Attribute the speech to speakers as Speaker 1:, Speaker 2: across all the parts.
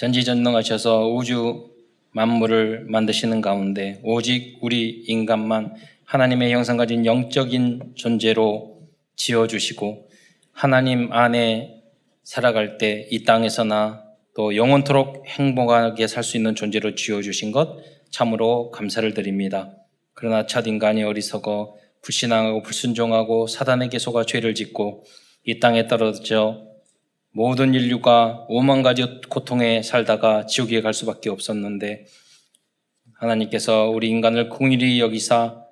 Speaker 1: 전지전능하셔서 우주 만물을 만드시는 가운데 오직 우리 인간만 하나님의 형상 가진 영적인 존재로 지어주시고 하나님 안에 살아갈 때 이 땅에서나 또 영원토록 행복하게 살 수 있는 존재로 지어주신 것 참으로 감사를 드립니다. 그러나 첫 인간이 어리석어 불신앙하고 불순종하고 사단에게 속아 죄를 짓고 이 땅에 떨어져 모든 인류가 오만 가지 고통에 살다가 지옥에 갈 수밖에 없었는데 하나님께서 우리 인간을 공일히 여기사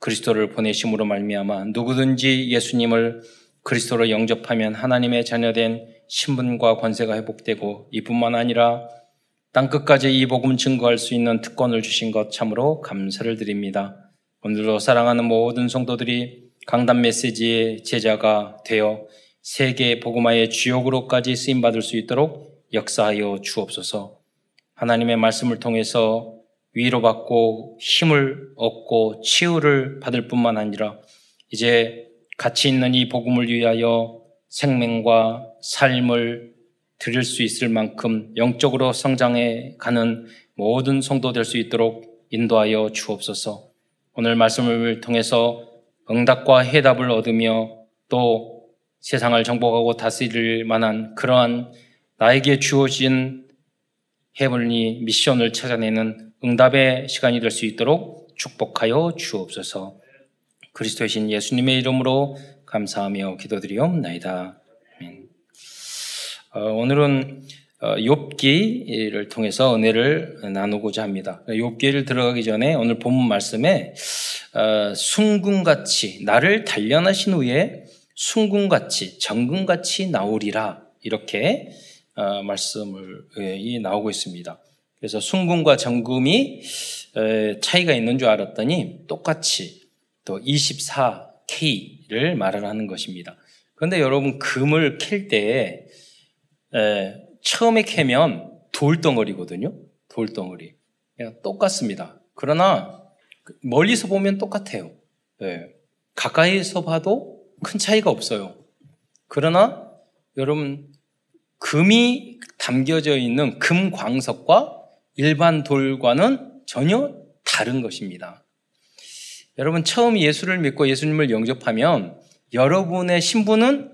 Speaker 1: 그리스도를 보내심으로 말미암아 누구든지 예수님을 그리스도로 영접하면 하나님의 자녀된 신분과 권세가 회복되고 이뿐만 아니라 땅 끝까지 이 복음 증거할 수 있는 특권을 주신 것 참으로 감사를 드립니다. 오늘도 사랑하는 모든 성도들이 강단 메시지의 제자가 되어 세계 복음화의 주역으로까지 쓰임 받을 수 있도록 역사하여 주옵소서. 하나님의 말씀을 통해서 위로받고 힘을 얻고 치유를 받을 뿐만 아니라 이제 가치 있는 이 복음을 위하여 생명과 삶을 드릴 수 있을 만큼 영적으로 성장해 가는 모든 성도 될 수 있도록 인도하여 주옵소서. 오늘 말씀을 통해서 응답과 해답을 얻으며 또 세상을 정복하고 다스릴 만한 그러한 나에게 주어진 해블리 미션을 찾아내는 응답의 시간이 될 수 있도록 축복하여 주옵소서. 그리스도의 신 예수님의 이름으로 감사하며 기도드리옵나이다. 어, 오늘은 욥기를 어, 통해서 은혜를 나누고자 합니다. 욥기를 들어가기 전에 오늘 본문 말씀에 어, 순금같이 나를 단련하신 후에 순금같이 정금같이 나오리라 이렇게 말씀을 이 나오고 있습니다. 그래서 순금과 정금이 차이가 있는 줄 알았더니 똑같이 또 24K를 말을 하는 것입니다. 그런데 여러분 금을 캘 때 처음에 캐면 돌덩어리거든요. 돌덩어리. 똑같습니다. 그러나 멀리서 보면 똑같아요. 네. 가까이서 봐도 큰 차이가 없어요. 그러나 여러분 금이 담겨져 있는 금광석과 일반 돌과는 전혀 다른 것입니다. 여러분 처음 예수를 믿고 예수님을 영접하면 여러분의 신분은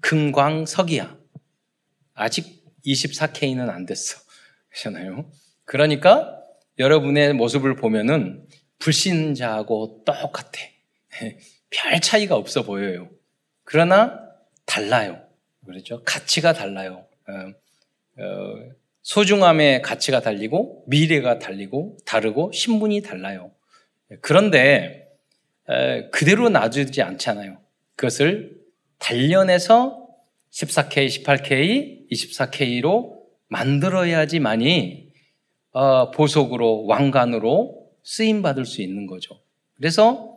Speaker 1: 금광석이야. 아직 24K는 안 됐어. 그렇잖아요. 그러니까 여러분의 모습을 보면은 불신자하고 똑같아. 별 차이가 없어 보여요. 그러나 달라요. 그렇죠? 가치가 달라요. 어, 어, 소중함의 가치가 달리고 미래가 달리고 다르고 신분이 달라요. 그런데 그대로 놔두지 않잖아요. 그것을 단련해서 14K, 18K, 24K로 만들어야지만이 어, 보석으로 왕관으로 쓰임 받을 수 있는 거죠. 그래서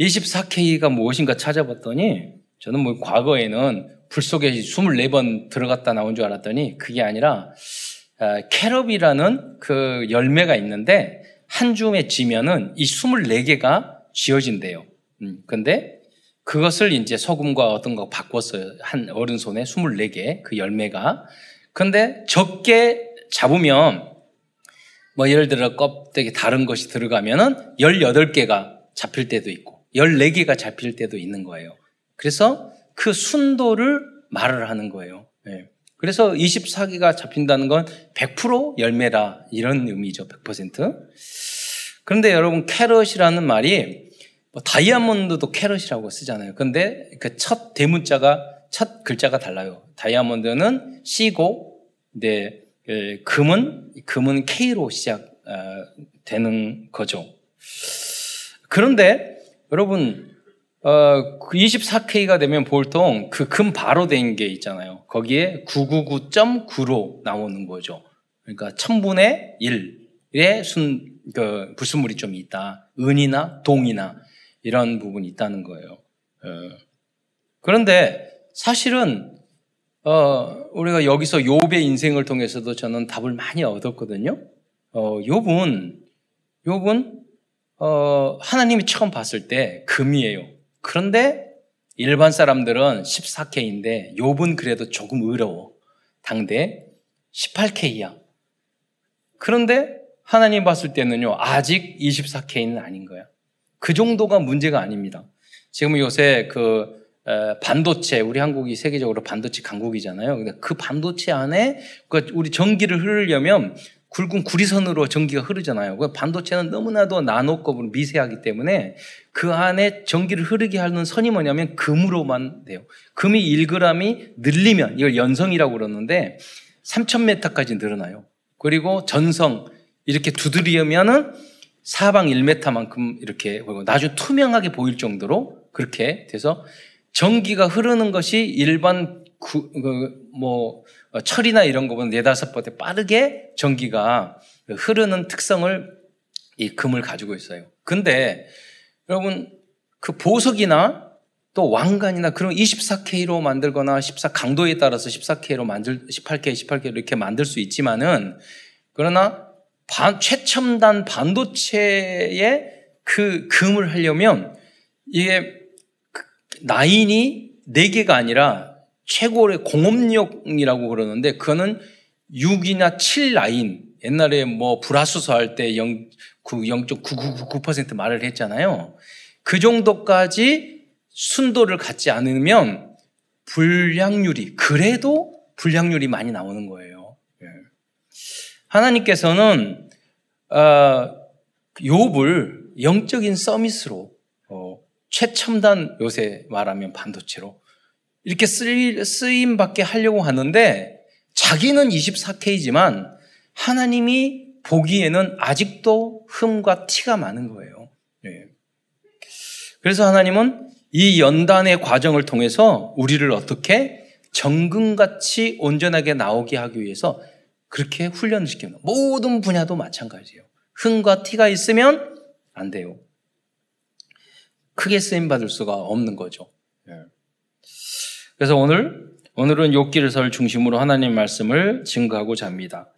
Speaker 1: 24K가 무엇인가 찾아봤더니 저는 뭐 과거에는 불 속에 24번 들어갔다 나온 줄 알았더니 그게 아니라 어, 캐럽이라는 그 열매가 있는데 한 줌에 지면은 이 24개가 쥐어진대요. 음, 근데 그것을 이제 소금과 어떤 거 바꿨어요. 한 어른 손에 24개 그 열매가. 근데 적게 잡으면 뭐 예를 들어 껍데기 다른 것이 들어가면은 18개가 잡힐 때도 있고 14개가 잡힐 때도 있는 거예요. 그래서 그 순도를 말을 하는 거예요. 네. 그래서 24개가 잡힌다는 건 100% 열매라 이런 의미죠. 100%. 그런데 여러분 캐럿이라는 말이 뭐 다이아몬드도 캐럿이라고 쓰잖아요. 근데 그 첫 대문자가 첫 글자가 달라요. 다이아몬드는 C고 근데 그 금은 금은 K로 시작되는 어, 거죠. 그런데 여러분 어, 24K가 되면 보통 그 금 바로 된 게 있잖아요. 거기에 999.9로 나오는 거죠. 그러니까 1000분의 1의 순, 그, 불순물이 좀 있다. 은이나 동이나 이런 부분이 있다는 거예요. 어. 그런데 사실은, 어, 우리가 여기서 욥의 인생을 통해서도 저는 답을 많이 얻었거든요. 어, 욥은, 욥은, 어, 하나님이 처음 봤을 때 금이에요. 그런데 일반 사람들은 14K인데 욥은 그래도 조금 어려워. 당대 18K야. 그런데 하나님 봤을 때는요, 아직 24K는 아닌 거야. 그 정도가 문제가 아닙니다. 지금 요새 그 반도체, 우리 한국이 세계적으로 반도체 강국이잖아요. 그 반도체 안에 그 우리 전기를 흐르려면 굵은 구리선으로 전기가 흐르잖아요. 그 반도체는 너무나도 나노급으로 미세하기 때문에 그 안에 전기를 흐르게 하는 선이 뭐냐면 금으로만 돼요. 금이 1g이 늘리면 이걸 연성이라고 그러는데 3,000m까지 늘어나요. 그리고 전성 이렇게 두드리면은 사방 1m만큼 이렇게 보이고 나중에 투명하게 보일 정도로 그렇게 돼서 전기가 흐르는 것이 일반 구, 그, 뭐 철이나 이런 거보다 네다섯 번째 빠르게 전기가 흐르는 특성을 이 금을 가지고 있어요. 근데 여러분 그 보석이나 또 왕관이나 그런 24K로 만들거나 14 강도에 따라서 14K로 만들 18K, 18K 이렇게 만들 수 있지만은 그러나 반, 최첨단 반도체의 그 금을 하려면 이게 나인이 4개가 아니라 최고의 공업력이라고 그러는데 그거는 6이나 7 라인 옛날에 뭐 불화수소 할때 0, 0.9999% 말을 했잖아요. 그 정도까지 순도를 갖지 않으면 불량률이 그래도 불량률이 많이 나오는 거예요. 예. 하나님께서는 어, 욥을 영적인 서밋으로 어, 최첨단 요새 말하면 반도체로 이렇게 쓰임 받게 하려고 하는데 자기는 24K지만 하나님이 보기에는 아직도 흠과 티가 많은 거예요. 네. 그래서 하나님은 이 연단의 과정을 통해서 우리를 어떻게 정금같이 온전하게 나오게 하기 위해서 그렇게 훈련을 시킵니다. 모든 분야도 마찬가지예요. 흠과 티가 있으면 안 돼요. 크게 쓰임 받을 수가 없는 거죠. 네. 그래서 오늘 오늘은 욥기를 중심으로 하나님 말씀을 증거하고자 합니다.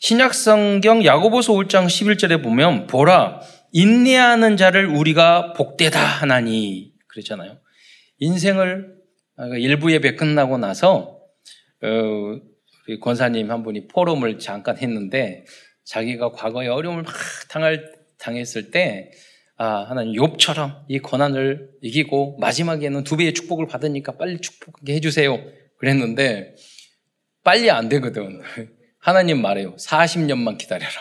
Speaker 1: 신약 성경 야고보서 5장 11절에 보면 보라 인내하는 자를 우리가 복되다 하나니 그랬잖아요. 인생을 아, 일부 예배 끝나고 나서 어, 권사님 한 분이 포럼을 잠깐 했는데 자기가 과거에 어려움을 막 당할 당했을 때 아, 하나님 욥처럼 이 고난을 이기고 마지막에는 두 배의 축복을 받으니까 빨리 축복하게 해주세요. 그랬는데 빨리 안 되거든. 하나님 말해요. 40년만 기다려라.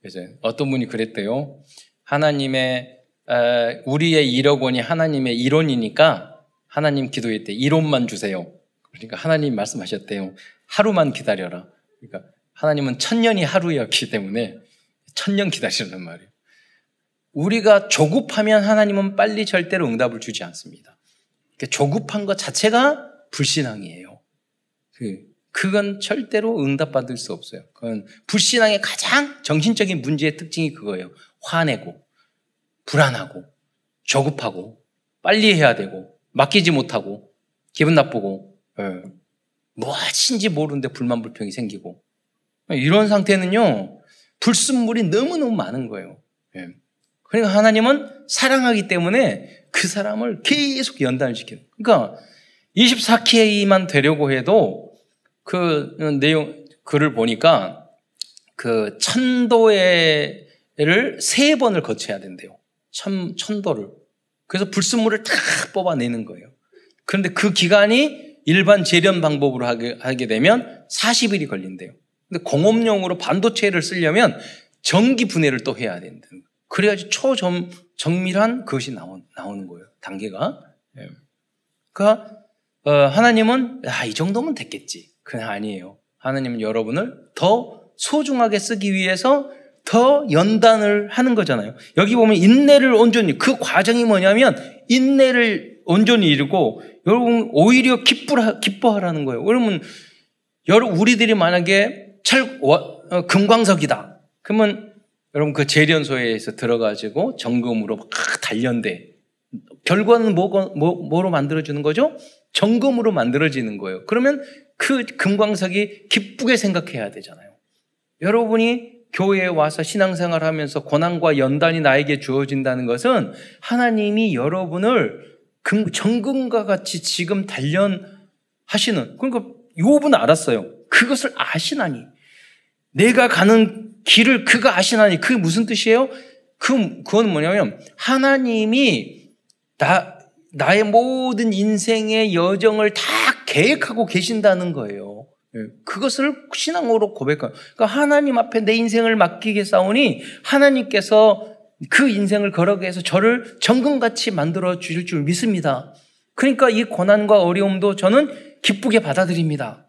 Speaker 1: 그래서 어떤 분이 그랬대요. 하나님의 우리의 1억 원이 하나님의 1원이니까 하나님 기도했대. 1원만 주세요. 그러니까 하나님 말씀하셨대요. 하루만 기다려라. 그러니까 하나님은 천년이 하루였기 때문에 천년 기다리는 말이에요. 우리가 조급하면 하나님은 빨리 절대로 응답을 주지 않습니다. 그러니까 조급한 것 자체가 불신앙이에요. 그, 그건 절대로 응답받을 수 없어요. 그건 불신앙의 가장 정신적인 문제의 특징이 그거예요. 화내고, 불안하고, 조급하고, 빨리 해야 되고, 맡기지 못하고, 기분 나쁘고, 예. 무엇인지 모르는데 불만 불평이 생기고, 이런 상태는요, 불순물이 너무너무 많은 거예요. 예. 그러니까 하나님은 사랑하기 때문에 그 사람을 계속 연단을 시키는. 그러니까 24K만 되려고 해도 그 내용, 글을 보니까 그 천도회를 세 번을 거쳐야 된대요. 천, 천도를. 그래서 불순물을 다 뽑아내는 거예요. 그런데 그 기간이 일반 재련 방법으로 하게, 하게 되면 40일이 걸린대요. 근데 공업용으로 반도체를 쓰려면 전기 분해를 또 해야 된다는 거예요. 그래야지 초정밀한 그것이 나오, 나오는 거예요. 단계가. 예. 그러니까 어, 하나님은 아, 이 정도면 됐겠지. 그냥 아니에요. 하나님은 여러분을 더 소중하게 쓰기 위해서 더 연단을 하는 거잖아요. 여기 보면 인내를 온전히 그 과정이 뭐냐면 인내를 온전히 이루고 여러분 오히려 기쁘라, 기뻐하라는 거예요. 그러면 여러분 우리들이 만약에 철 어, 금광석이다. 그러면 여러분 그 재련소에서 들어가지고 정금으로 막 단련돼. 결과는 뭐가, 뭐, 뭐로 만들어주는 거죠? 정금으로 만들어지는 거예요. 그러면 그 금광석이 기쁘게 생각해야 되잖아요. 여러분이 교회에 와서 신앙생활 하면서 고난과 연단이 나에게 주어진다는 것은 하나님이 여러분을 정금과 같이 지금 단련하시는, 그러니까 요업은 알았어요. 그것을 아시나니. 내가 가는 길을 그가 아시나니. 그게 무슨 뜻이에요? 그, 그건 뭐냐면, 하나님이 나, 나의 모든 인생의 여정을 다 계획하고 계신다는 거예요. 예, 그것을 신앙으로 고백해요. 그러니까 하나님 앞에 내 인생을 맡기게 싸우니 하나님께서 그 인생을 걸어가게 해서 저를 정금같이 만들어 주실 줄 믿습니다. 그러니까 이 고난과 어려움도 저는 기쁘게 받아들입니다.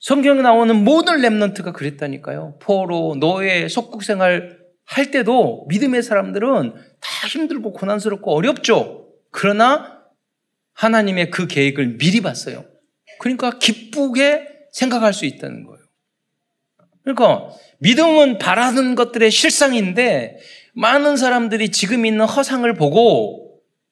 Speaker 1: 성경에 나오는 모든 랩런트가 그랬다니까요. 포로, 노예, 속국 생활 할 때도 믿음의 사람들은 다 힘들고 고난스럽고 어렵죠. 그러나 하나님의 그 계획을 미리 봤어요. 그러니까 기쁘게 생각할 수 있다는 거예요. 그러니까 믿음은 바라는 것들의 실상인데 많은 사람들이 지금 있는 허상을 보고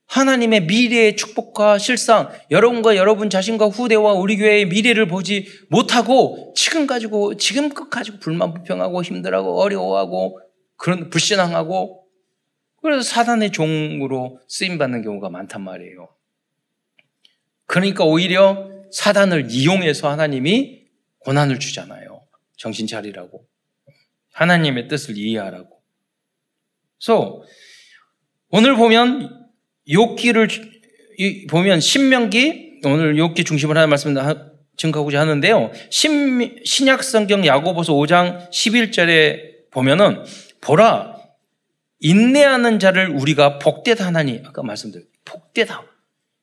Speaker 1: 하나님의 미래의 축복과 실상, 여러분과 여러분 자신과 후대와 우리 교회의 미래를 보지 못하고 지금 가지고 지금 끝 가지고 불만 불평하고 힘들하고 어려워하고 그런 불신앙하고 그래서 사단의 종으로 쓰임 받는 경우가 많단 말이에요. 그러니까 오히려 사단을 이용해서 하나님이 고난을 주잖아요. 정신 차리라고. 하나님의 뜻을 이해하라고. 그래서 오늘 보면 욕기를 보면 신명기 오늘 욕기 중심으로 하는 말씀 을 증거하고자 하는데요. 신, 신약 성경 야고보서 5장 11절에 보면은 보라 인내하는 자를 우리가 복되다 하나니 아까 말씀드린 복되다.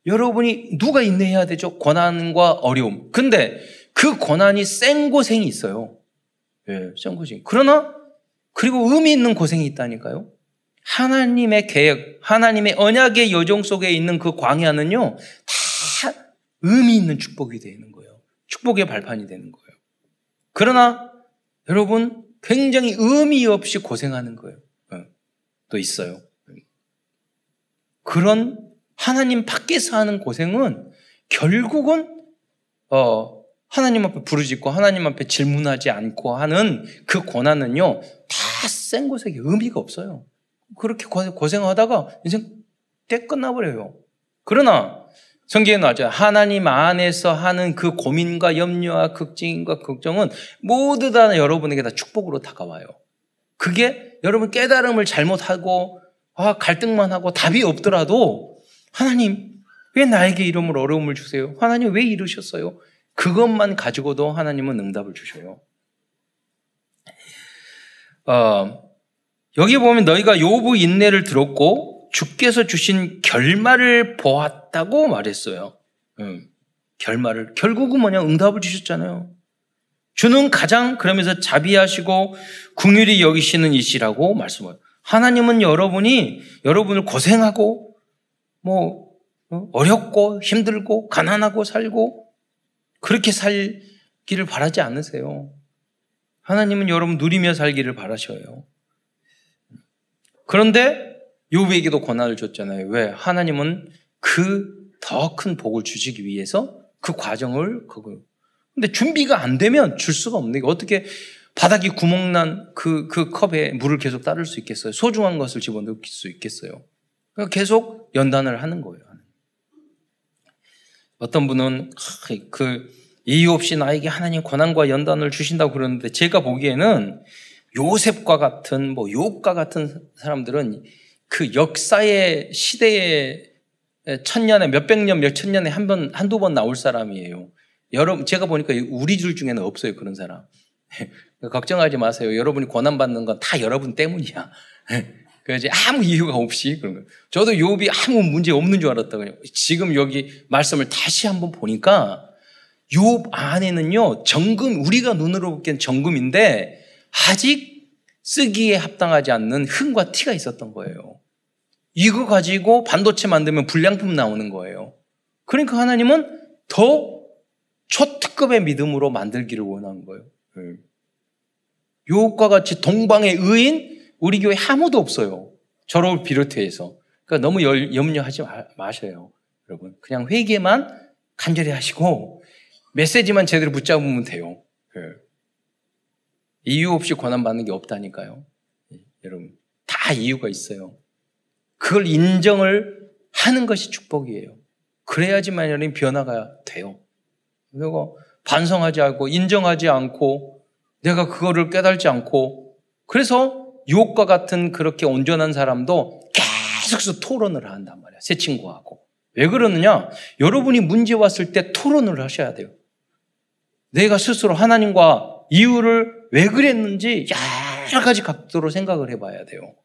Speaker 1: 여러분이 누가 인내해야 되죠? 고난과 어려움. 근데 그 고난이 센 고생이 있어요. 예, 센 고생. 그러나 그리고 의미 있는 고생이 있다니까요. 하나님의 계획, 하나님의 언약의 여정 속에 있는 그 광야는요, 다 의미 있는 축복이 되는 거예요. 축복의 발판이 되는 거예요. 그러나 여러분 굉장히 의미 없이 고생하는 거예요. 어, 또 있어요. 그런 하나님 밖에서 하는 고생은 결국은 어, 하나님 앞에 부르짖고 하나님 앞에 질문하지 않고 하는 그 고난은요 다센 고생이 의미가 없어요. 그렇게 고생하다가 인생 때 끝나버려요. 그러나 성경에 나왔죠. 하나님 안에서 하는 그 고민과 염려와 걱정과 걱정은 모두 다 여러분에게 다 축복으로 다가와요. 그게 여러분 깨달음을 잘못하고 아, 갈등만 하고 답이 없더라도 하나님 왜 나에게 이름을 어려움을 주세요? 하나님 왜 이러셨어요? 그것만 가지고도 하나님은 응답을 주셔요. 어, 여기 보면 너희가 요부 인내를 들었고 주께서 주신 결말을 보았다고 말했어요. 음, 결말을 결국은 뭐냐 응답을 주셨잖아요. 주는 가장 그러면서 자비하시고 궁휼히 여기시는 이시라고 말씀을. 하나님은 여러분이 여러분을 고생하고 뭐 어, 어렵고 힘들고 가난하고 살고 그렇게 살기를 바라지 않으세요. 하나님은 여러분 누리며 살기를 바라셔요. 그런데 요브에게도 고난을 줬잖아요. 왜? 하나님은 그 더 큰 복을 주시기 위해서 그 과정을 그거. 근데 준비가 안 되면 줄 수가 없는 게 어떻게 바닥이 구멍난 그, 그 컵에 물을 계속 따를 수 있겠어요? 소중한 것을 집어넣을 수 있겠어요? 그러니까 계속 연단을 하는 거예요. 어떤 분은 그 이유 없이 나에게 하나님 권한과 연단을 주신다고 그러는데 제가 보기에는 요셉과 같은 뭐 요업과 같은 사람들은 그 역사의 시대의 천년에 몇백 년, 몇천 년에 한 번, 한두 번 나올 사람이에요. 여러분, 제가 보니까 우리 줄 중에는 없어요, 그런 사람. 걱정하지 마세요. 여러분이 고난받는 건 다 여러분 때문이야. 그래서 아무 이유가 없이 그런 거예요. 저도 욥이 아무 문제 없는 줄 알았다고요. 지금 여기 말씀을 다시 한번 보니까 욥 안에는요 정금 우리가 눈으로 보기엔 정금인데 아직 쓰기에 합당하지 않는 흠과 티가 있었던 거예요. 이거 가지고 반도체 만들면 불량품 나오는 거예요. 그러니까 하나님은 더 초특급의 믿음으로 만들기를 원한 거예요. 욥과 같이 동방의 의인 우리 교회 아무도 없어요. 저를 비롯해서. 그러니까 너무 염려하지 마셔요. 여러분. 그냥 회개만 간절히 하시고 메시지만 제대로 붙잡으면 돼요. 네. 이유 없이 권한받는 게 없다니까요. 네, 여러분. 다 이유가 있어요. 그걸 인정을 하는 것이 축복이에요. 그래야지만 여러분 변화가 돼요. 그리고 반성하지 않고 인정하지 않고 내가 그거를 깨달지 않고 그래서 유혹과 같은 그렇게 온전한 사람도 계속해서 토론을 한단 말이야. 새 친구하고. 왜 그러느냐? 여러분이 문제 왔을 때 토론을 하셔야 돼요. 내가 스스로 하나님과 이유를 왜 그랬는지 여러 가지 각도로 생각을 해봐야 돼요.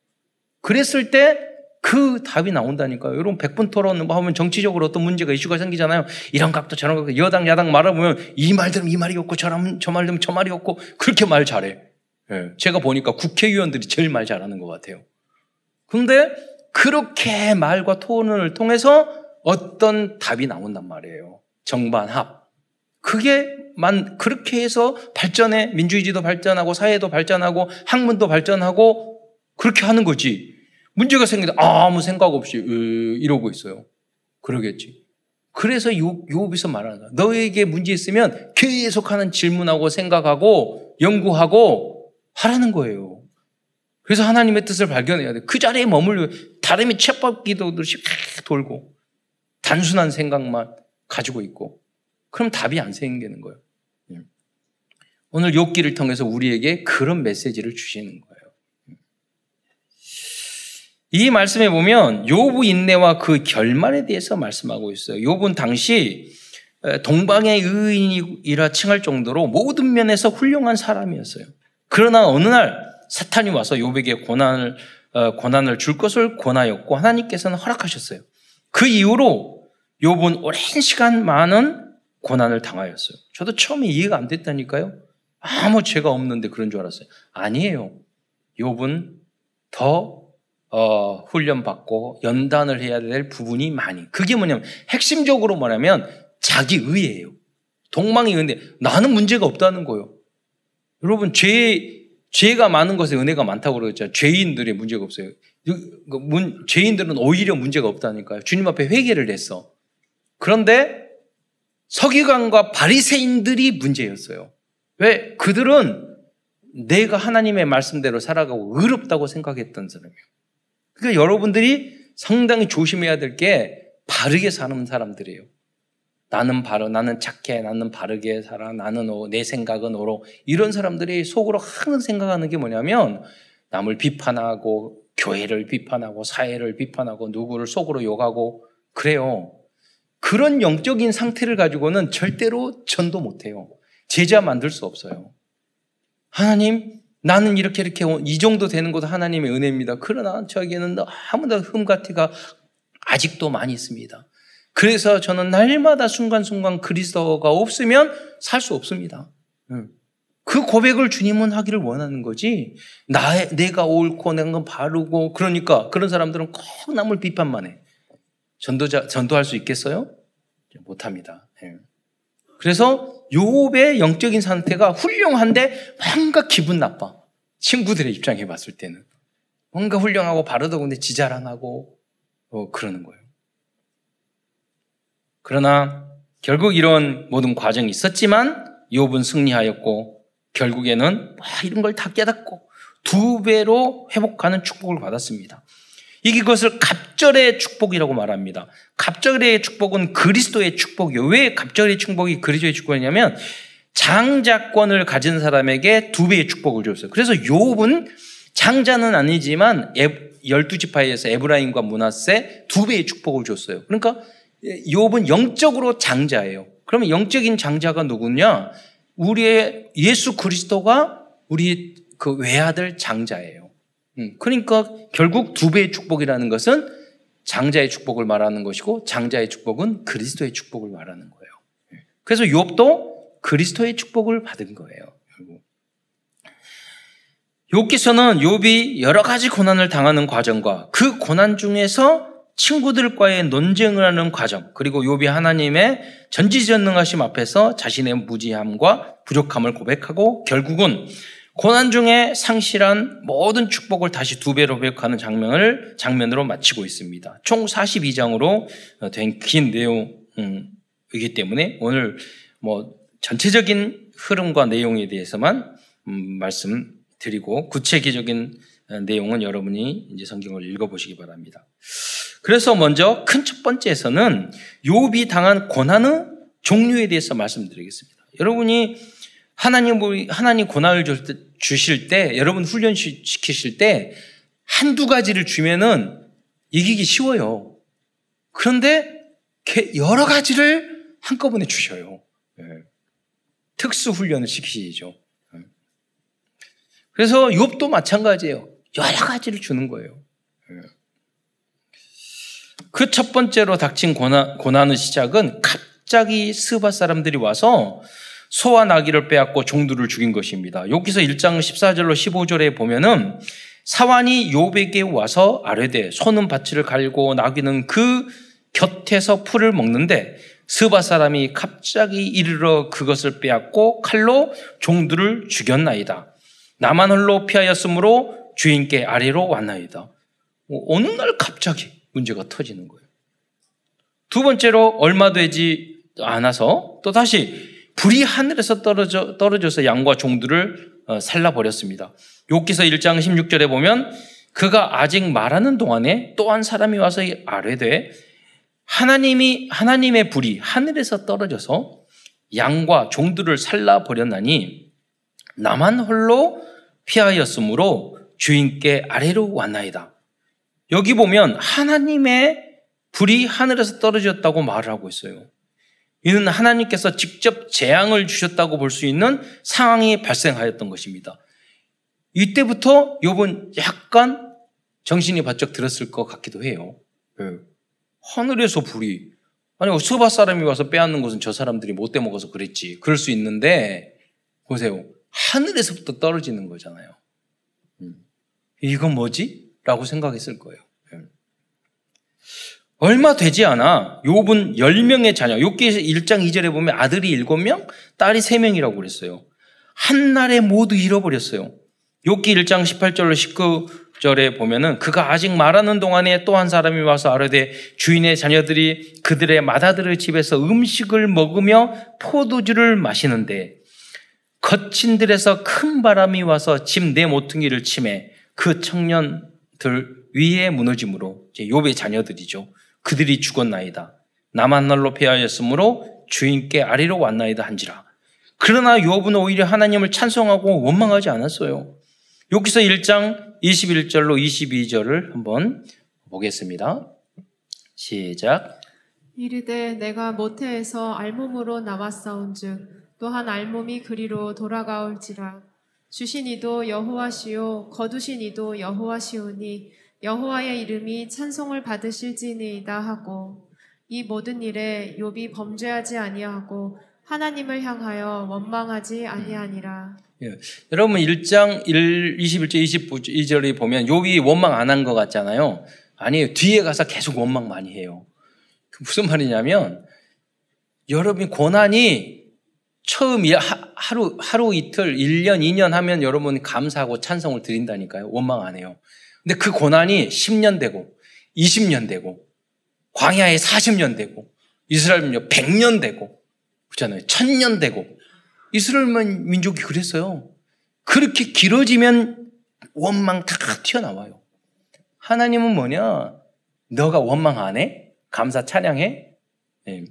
Speaker 1: 그랬을 때 그 답이 나온다니까요. 여러분 100분 토론 뭐 하면 정치적으로 어떤 문제가 이슈가 생기잖아요. 이런 각도 저런 각도 여당 야당 말하면 이 말 들으면 이 말이 없고 저말 저 들으면 저 말이 없고 그렇게 말 잘해. 예, 제가 보니까 국회의원들이 제일 말 잘하는 것 같아요. 근데 그렇게 말과 토론을 통해서 어떤 답이 나온단 말이에요. 정반합. 그게 만 그렇게 해서 발전해 민주주의도 발전하고 사회도 발전하고 학문도 발전하고 그렇게 하는 거지. 문제가 생기다 아무 생각 없이 으, 이러고 있어요. 그러겠지. 그래서 요, 요비서 말하는 거야. 너에게 문제 있으면 계속하는 질문하고 생각하고 연구하고 하라는 거예요. 그래서 하나님의 뜻을 발견해야 돼. 그 자리에 머물러 다름이 챗밥 기도듯이 돌고 단순한 생각만 가지고 있고 그럼 답이 안 생기는 거예요. 음. 오늘 욕기를 통해서 우리에게 그런 메시지를 주시는 거예요. 음. 이 말씀에 보면 요부 인내와 그 결말에 대해서 말씀하고 있어요. 요분 당시 동방의 의인이라 칭할 정도로 모든 면에서 훌륭한 사람이었어요. 그러나 어느 날 사탄이 와서 요백에 고난을 어, 고난을 줄 것을 권하였고 하나님께서는 허락하셨어요. 그 이후로 요분 오랜 시간 많은 고난을 당하였어요. 저도 처음에 이해가 안 됐다니까요. 아무 죄가 없는데 그런 줄 알았어요. 아니에요. 욥은 더 어, 훈련받고 연단을 해야 될 부분이 많이. 그게 뭐냐면 핵심적으로 뭐냐면 자기 의예요. 동망이 의인데 나는 문제가 없다는 거예요. 여러분 죄 죄가 많은 것에 은혜가 많다고 그러죠. 죄인들의 문제가 없어요. 그 죄인들은 오히려 문제가 없다니까요. 주님 앞에 회개를 했어. 그런데 서기관과 바리새인들이 문제였어요. 왜? 그들은 내가 하나님의 말씀대로 살아가고 의롭다고 생각했던 사람이에요. 그러니까 여러분들이 상당히 조심해야 될 게 바르게 사는 사람들이에요. 나는 바로, 나는 착해, 나는 바르게 살아, 나는 오, 내 생각은 옳어. 이런 사람들이 속으로 항상 생각하는 게 뭐냐면 남을 비판하고 교회를 비판하고 사회를 비판하고 누구를 속으로 욕하고 그래요. 그런 영적인 상태를 가지고는 절대로 전도 못해요. 제자 만들 수 없어요. 하나님, 나는 이렇게 이렇게 이 정도 되는 것도 하나님의 은혜입니다. 그러나 저에게는 아무나 흠가티가 아직도 많이 있습니다. 그래서 저는 날마다 순간순간 그리스도가 없으면 살 수 없습니다. 그 고백을 주님은 하기를 원하는 거지. 나, 내가 옳고 내가 바르고 그러니까 그런 사람들은 꼭 남을 비판만 해. 전도자, 전도할 수 있겠어요? 못합니다. 예. 그래서 요업의 영적인 상태가 훌륭한데 뭔가 기분 나빠. 친구들의 입장에 봤을 때는. 뭔가 훌륭하고 바르다고 근데 지자랑하고 어, 그러는 거예요. 그러나 결국 이런 모든 과정이 있었지만 욥은 승리하였고 결국에는 와, 이런 걸 다 깨닫고 두 배로 회복하는 축복을 받았습니다. 이게 그것을 갑절의 축복이라고 말합니다. 갑절의 축복은 그리스도의 축복이요. 왜 갑절의 축복이 그리스도의 축복이냐면 장자권을 가진 사람에게 두 배의 축복을 줬어요. 그래서 욥은 장자는 아니지만 열두 지파에서 에브라임과 문하세 두 배의 축복을 줬어요. 그러니까 욥은 영적으로 장자예요. 그러면 영적인 장자가 누구냐? 우리의 예수 그리스도가 우리 그 외아들 장자예요. 음, 그러니까 결국 두 배의 축복이라는 것은 장자의 축복을 말하는 것이고 장자의 축복은 그리스도의 축복을 말하는 거예요. 그래서 욥도 그리스도의 축복을 받은 거예요. 욥기서는 욥이 여러 가지 고난을 당하는 과정과 그 고난 중에서 친구들과의 논쟁을 하는 과정, 그리고 욥이 하나님의 전지전능하심 앞에서 자신의 무지함과 부족함을 고백하고 결국은 고난 중에 상실한 모든 축복을 다시 두 배로 회복하는 장면을 장면으로 마치고 있습니다. 총 42장으로 된 긴 내용이기 때문에 오늘 뭐 전체적인 흐름과 내용에 대해서만 음, 말씀드리고 구체적인 내용은 여러분이 이제 성경을 읽어보시기 바랍니다. 그래서 먼저 큰 첫 번째에서는 욥이 당한 고난의 종류에 대해서 말씀드리겠습니다. 여러분이 하나님 하나님 고난을 주실 때 여러분 훈련 시키실 때 한두 가지를 주면은 이기기 쉬워요. 그런데 여러 가지를 한꺼번에 주셔요. 예. 특수 훈련을 시키시죠. 예. 그래서 욥도 마찬가지예요. 여러 가지를 주는 거예요. 예. 그첫 번째로 닥친 고난, 고난의 시작은 갑자기 스바 사람들이 와서 소와 나귀를 빼앗고 종들을 죽인 것입니다. 여기서 1장 14절로 15절에 보면은 사환이 요백에 와서 아뢰되 소는 밭을 갈고 나귀는 그 곁에서 풀을 먹는데 스바 사람이 갑자기 이르러 그것을 빼앗고 칼로 종들을 죽였나이다. 나만 홀로 피하였으므로 주인께 아래로 왔나이다. 어느 날 갑자기 문제가 터지는 거예요. 두 번째로 얼마 되지 않아서 또 다시 불이 하늘에서 떨어져, 떨어져서 양과 종들을 어, 살라버렸습니다. 욕기서 1장 16절에 보면 그가 아직 말하는 동안에 또 한 사람이 와서 아뢰되 하나님이 하나님의 불이 하늘에서 떨어져서 양과 종들을 살라 버렸나니 나만 홀로 피하였으므로 주인께 아래로 왔나이다. 여기 보면 하나님의 불이 하늘에서 떨어졌다고 말을 하고 있어요. 이는 하나님께서 직접 재앙을 주셨다고 볼 수 있는 상황이 발생하였던 것입니다. 이때부터 욥은 약간 정신이 바짝 들었을 것 같기도 해요. 네. 하늘에서 불이 아니 수바 사람이 와서 빼앗는 것은 저 사람들이 못 떼먹어서 그랬지. 그럴 수 있는데 보세요. 하늘에서부터 떨어지는 거잖아요. 음. 이건 뭐지? 라고 생각했을 거예요. 얼마 되지 않아 욥은 10명의 자녀, 욥기 1장 2절에 보면 아들이 7명, 딸이 3명이라고 그랬어요. 한 날에 모두 잃어버렸어요. 욥기 1장 18절로 19절에 보면은 그가 아직 말하는 동안에 또 한 사람이 와서 아뢰되 주인의 자녀들이 그들의 맏아들의 집에서 음식을 먹으며 포도주를 마시는데 거친 들에서 큰 바람이 와서 집 내 모퉁이를 침해 그 청년들 위에 무너짐으로 이제 욥의 자녀들이죠. 그들이 죽었나이다. 나만 날로 폐하였으므로 주인께 아래로 왔나이다 한지라. 그러나 욥은 오히려 하나님을 찬송하고 원망하지 않았어요. 여기서 1장 21절로 22절을 한번 보겠습니다. 시작.
Speaker 2: 이르되 내가 모태에서 알몸으로 나왔사온즉 또한 알몸이 그리로 돌아가올지라 주신 이도 여호와시요 거두신 이도 여호와시오니 여호와의 이름이 찬송을 받으실지니이다 하고 이 모든 일에 욥이 범죄하지 아니하고 하나님을 향하여 원망하지 아니하니라.
Speaker 1: 예. 여러분 1장 1, 21절 22절에 보면 욥이 원망 안 한 것 같잖아요. 아니 뒤에 가서 계속 원망 많이 해요. 그 무슨 말이냐면 여러분 고난이 처음 하루 하루 이틀 1년 2년 하면 여러분 감사하고 찬송을 드린다니까요. 원망 안 해요. 근데 그 고난이 10년 되고 20년 되고 광야에 40년 되고 이스라엘은요 100년 되고 그렇잖아요. 1000년 되고 이스라엘 민족이 그랬어요. 그렇게 길어지면 원망 다 튀어나와요. 하나님은 뭐냐? 너가 원망 안 해? 감사 찬양해? 네.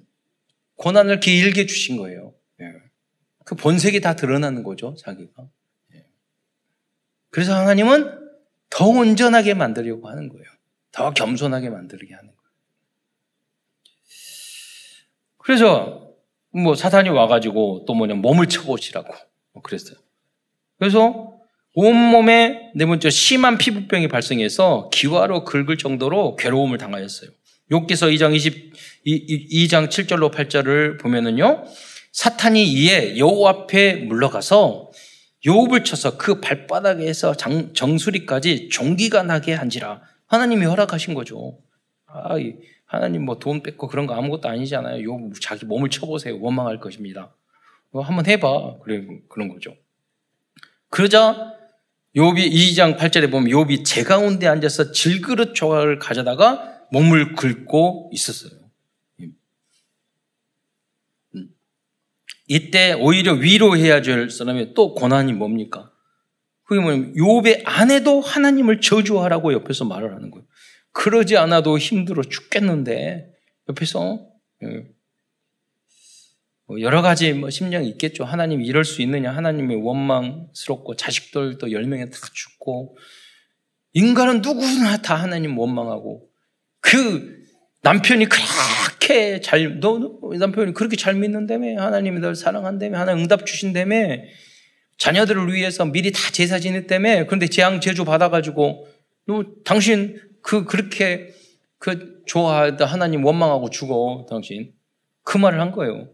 Speaker 1: 고난을 길게 주신 거예요. 네. 그 본색이 다 드러나는 거죠, 자기가. 네. 그래서 하나님은 더 온전하게 만들려고 하는 거예요. 더 겸손하게 만들게 하는 거예요. 그래서 뭐 사탄이 와가지고 또 뭐냐 몸을 쳐보시라고 뭐 그랬어요. 그래서 온몸에 네 번째 심한 피부병이 발생해서 기와로 긁을 정도로 괴로움을 당하였어요. 욕기서 2장 20, 2장 7절로 8절을 보면은요, 사탄이 이에 여호 앞에 물러가서 요업을 쳐서 그 발바닥에서 장, 정수리까지 종기가 나게 한지라 하나님이 허락하신 거죠. 아, 하나님 뭐 돈 뺏고 그런 거 아무것도 아니잖아요. 요 자기 몸을 쳐보세요. 원망할 것입니다. 뭐 한번 해봐. 그래 그런 거죠. 그러자 요비 2장 8절에 보면 요비 제 가운데 앉아서 질그릇 조각을 가져다가 몸을 긁고 있었어요. 이때 오히려 위로해야 될 사람이 또 고난이 뭡니까? 그게 뭐냐면 욥의 아내도 하나님을 저주하라고 옆에서 말을 하는 거예요. 그러지 않아도 힘들어 죽겠는데 옆에서 예. 뭐 여러 가지 뭐 심령이 있겠죠. 하나님 이럴 수 있느냐? 하나님이 원망스럽고 자식들도 열 명이 다 죽고 인간은 누구나 다 하나님 원망하고 그 남편이 그렇게 잘, 너, 남편이 그렇게 잘 믿는다며? 하나님이 널 사랑한다며? 하나님 응답 주신다며? 자녀들을 위해서 미리 다 제사 지냈다며? 그런데 재앙 제조 받아가지고, 너, 당신 그, 그렇게 그 좋아하다 하나님 원망하고 죽어, 당신. 그 말을 한 거예요.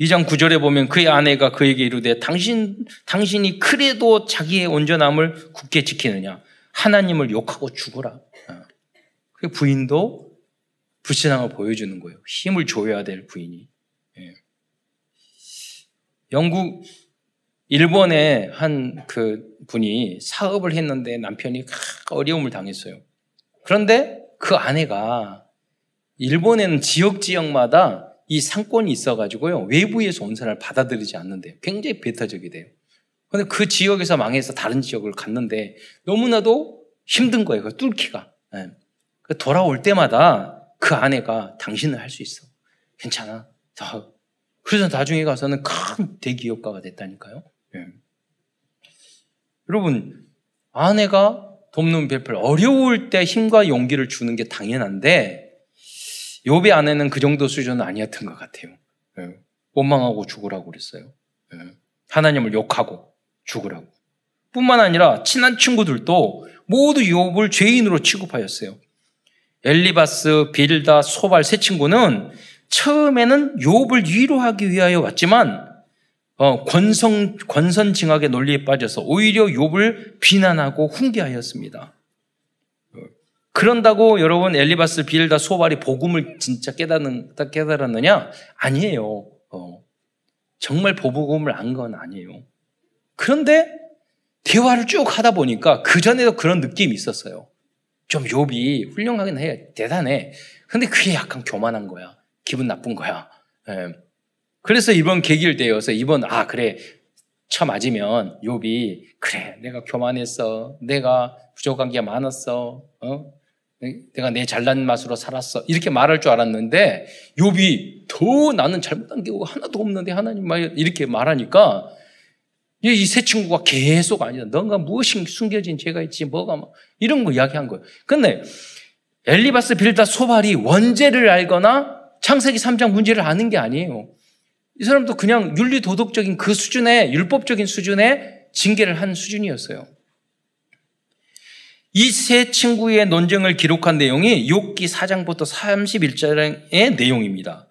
Speaker 1: 2장 9절에 보면 그의 아내가 그에게 이르되 당신, 당신이 그래도 자기의 온전함을 굳게 지키느냐? 하나님을 욕하고 죽어라. 그 부인도 불신앙을 보여주는 거예요. 힘을 줘야 될 부인이. 예. 영국, 일본의 한 그 분이 사업을 했는데 남편이 어려움을 당했어요. 그런데 그 아내가 일본에는 지역 지역마다 이 상권이 있어가지고요. 외부에서 온 사람을 받아들이지 않는데요. 굉장히 배타적이 돼요. 근데 그 지역에서 망해서 다른 지역을 갔는데 너무나도 힘든 거예요. 그 뚫기가. 예. 그 돌아올 때마다 그 아내가 당신은 할수 있어. 괜찮아. 그래서 나중에 가서는 큰 대기업가가 됐다니까요. 예. 여러분, 아내가 돕는 베풀 어려울 때 힘과 용기를 주는 게 당연한데 요배 아내는 그 정도 수준은 아니었던 것 같아요. 예. 원망하고 죽으라고 그랬어요. 예. 하나님을 욕하고 죽으라고. 뿐만 아니라 친한 친구들도 모두 욥을 죄인으로 취급하였어요. 엘리바스, 빌다, 소발 세 친구는 처음에는 욥을 위로하기 위하여 왔지만 어, 권성 권선 징악의 논리에 빠져서 오히려 욥을 비난하고 훈계하였습니다. 그런다고 여러분 엘리바스, 빌다, 소발이 복음을 진짜 깨닫는, 깨달았느냐? 아니에요. 어, 정말 보복음을 안 건 아니에요. 그런데 대화를 쭉 하다 보니까 그 전에도 그런 느낌이 있었어요. 좀 욥이 훌륭하긴 해. 대단해. 근데 그게 약간 교만한 거야. 기분 나쁜 거야. 예. 그래서 이번 계기를 대어서 이번 아 그래 쳐 맞으면 욥이 그래 내가 교만했어. 내가 부족한 게 많았어. 어? 내가 내 잘난 맛으로 살았어. 이렇게 말할 줄 알았는데 욥이 더 나는 잘못한 게 하나도 없는데 하나님 말 이렇게 말하니까 이 세 친구가 계속 아니다. 너가 무엇이 숨겨진 죄가 있지, 뭐가 막, 이런 거 이야기한 거예요. 근데 엘리바스 빌다 소발이 원죄를 알거나 창세기 3장 문제를 아는 게 아니에요. 이 사람도 그냥 윤리 도덕적인 그 수준의 율법적인 수준의 징계를 한 수준이었어요. 이 세 친구의 논쟁을 기록한 내용이 욥기 4장부터 31장의 내용입니다.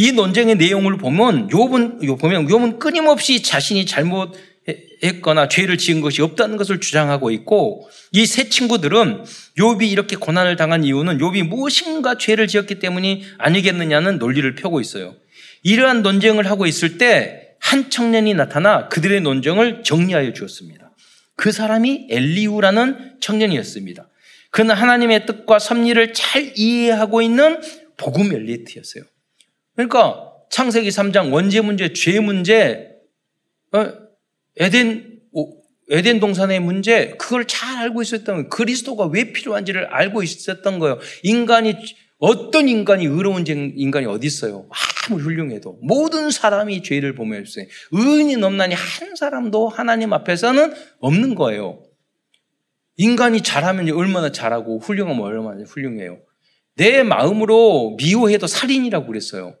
Speaker 1: 이 논쟁의 내용을 보면 욥은 보면 욥은 끊임없이 자신이 잘못했거나 죄를 지은 것이 없다는 것을 주장하고 있고 이 세 친구들은 욥이 이렇게 고난을 당한 이유는 욥이 무엇인가 죄를 지었기 때문이 아니겠느냐는 논리를 펴고 있어요. 이러한 논쟁을 하고 있을 때 한 청년이 나타나 그들의 논쟁을 정리하여 주었습니다. 그 사람이 엘리우라는 청년이었습니다. 그는 하나님의 뜻과 섭리를 잘 이해하고 있는 복음 엘리트였어요. 그러니까 창세기 3장 원죄 문제, 죄 문제, 어, 에덴 에덴 동산의 문제 그걸 잘 알고 있었던 그리스도가 왜 필요한지를 알고 있었던 거예요. 인간이 어떤 인간이 의로운 인간이 어디 있어요? 아무리 훌륭해도 모든 사람이 죄를 있어요. 의인이 넘나니 한 사람도 하나님 앞에서는 없는 거예요. 인간이 잘하면 얼마나 잘하고 훌륭하면 얼마나 훌륭해요. 내 마음으로 미워해도 살인이라고 그랬어요.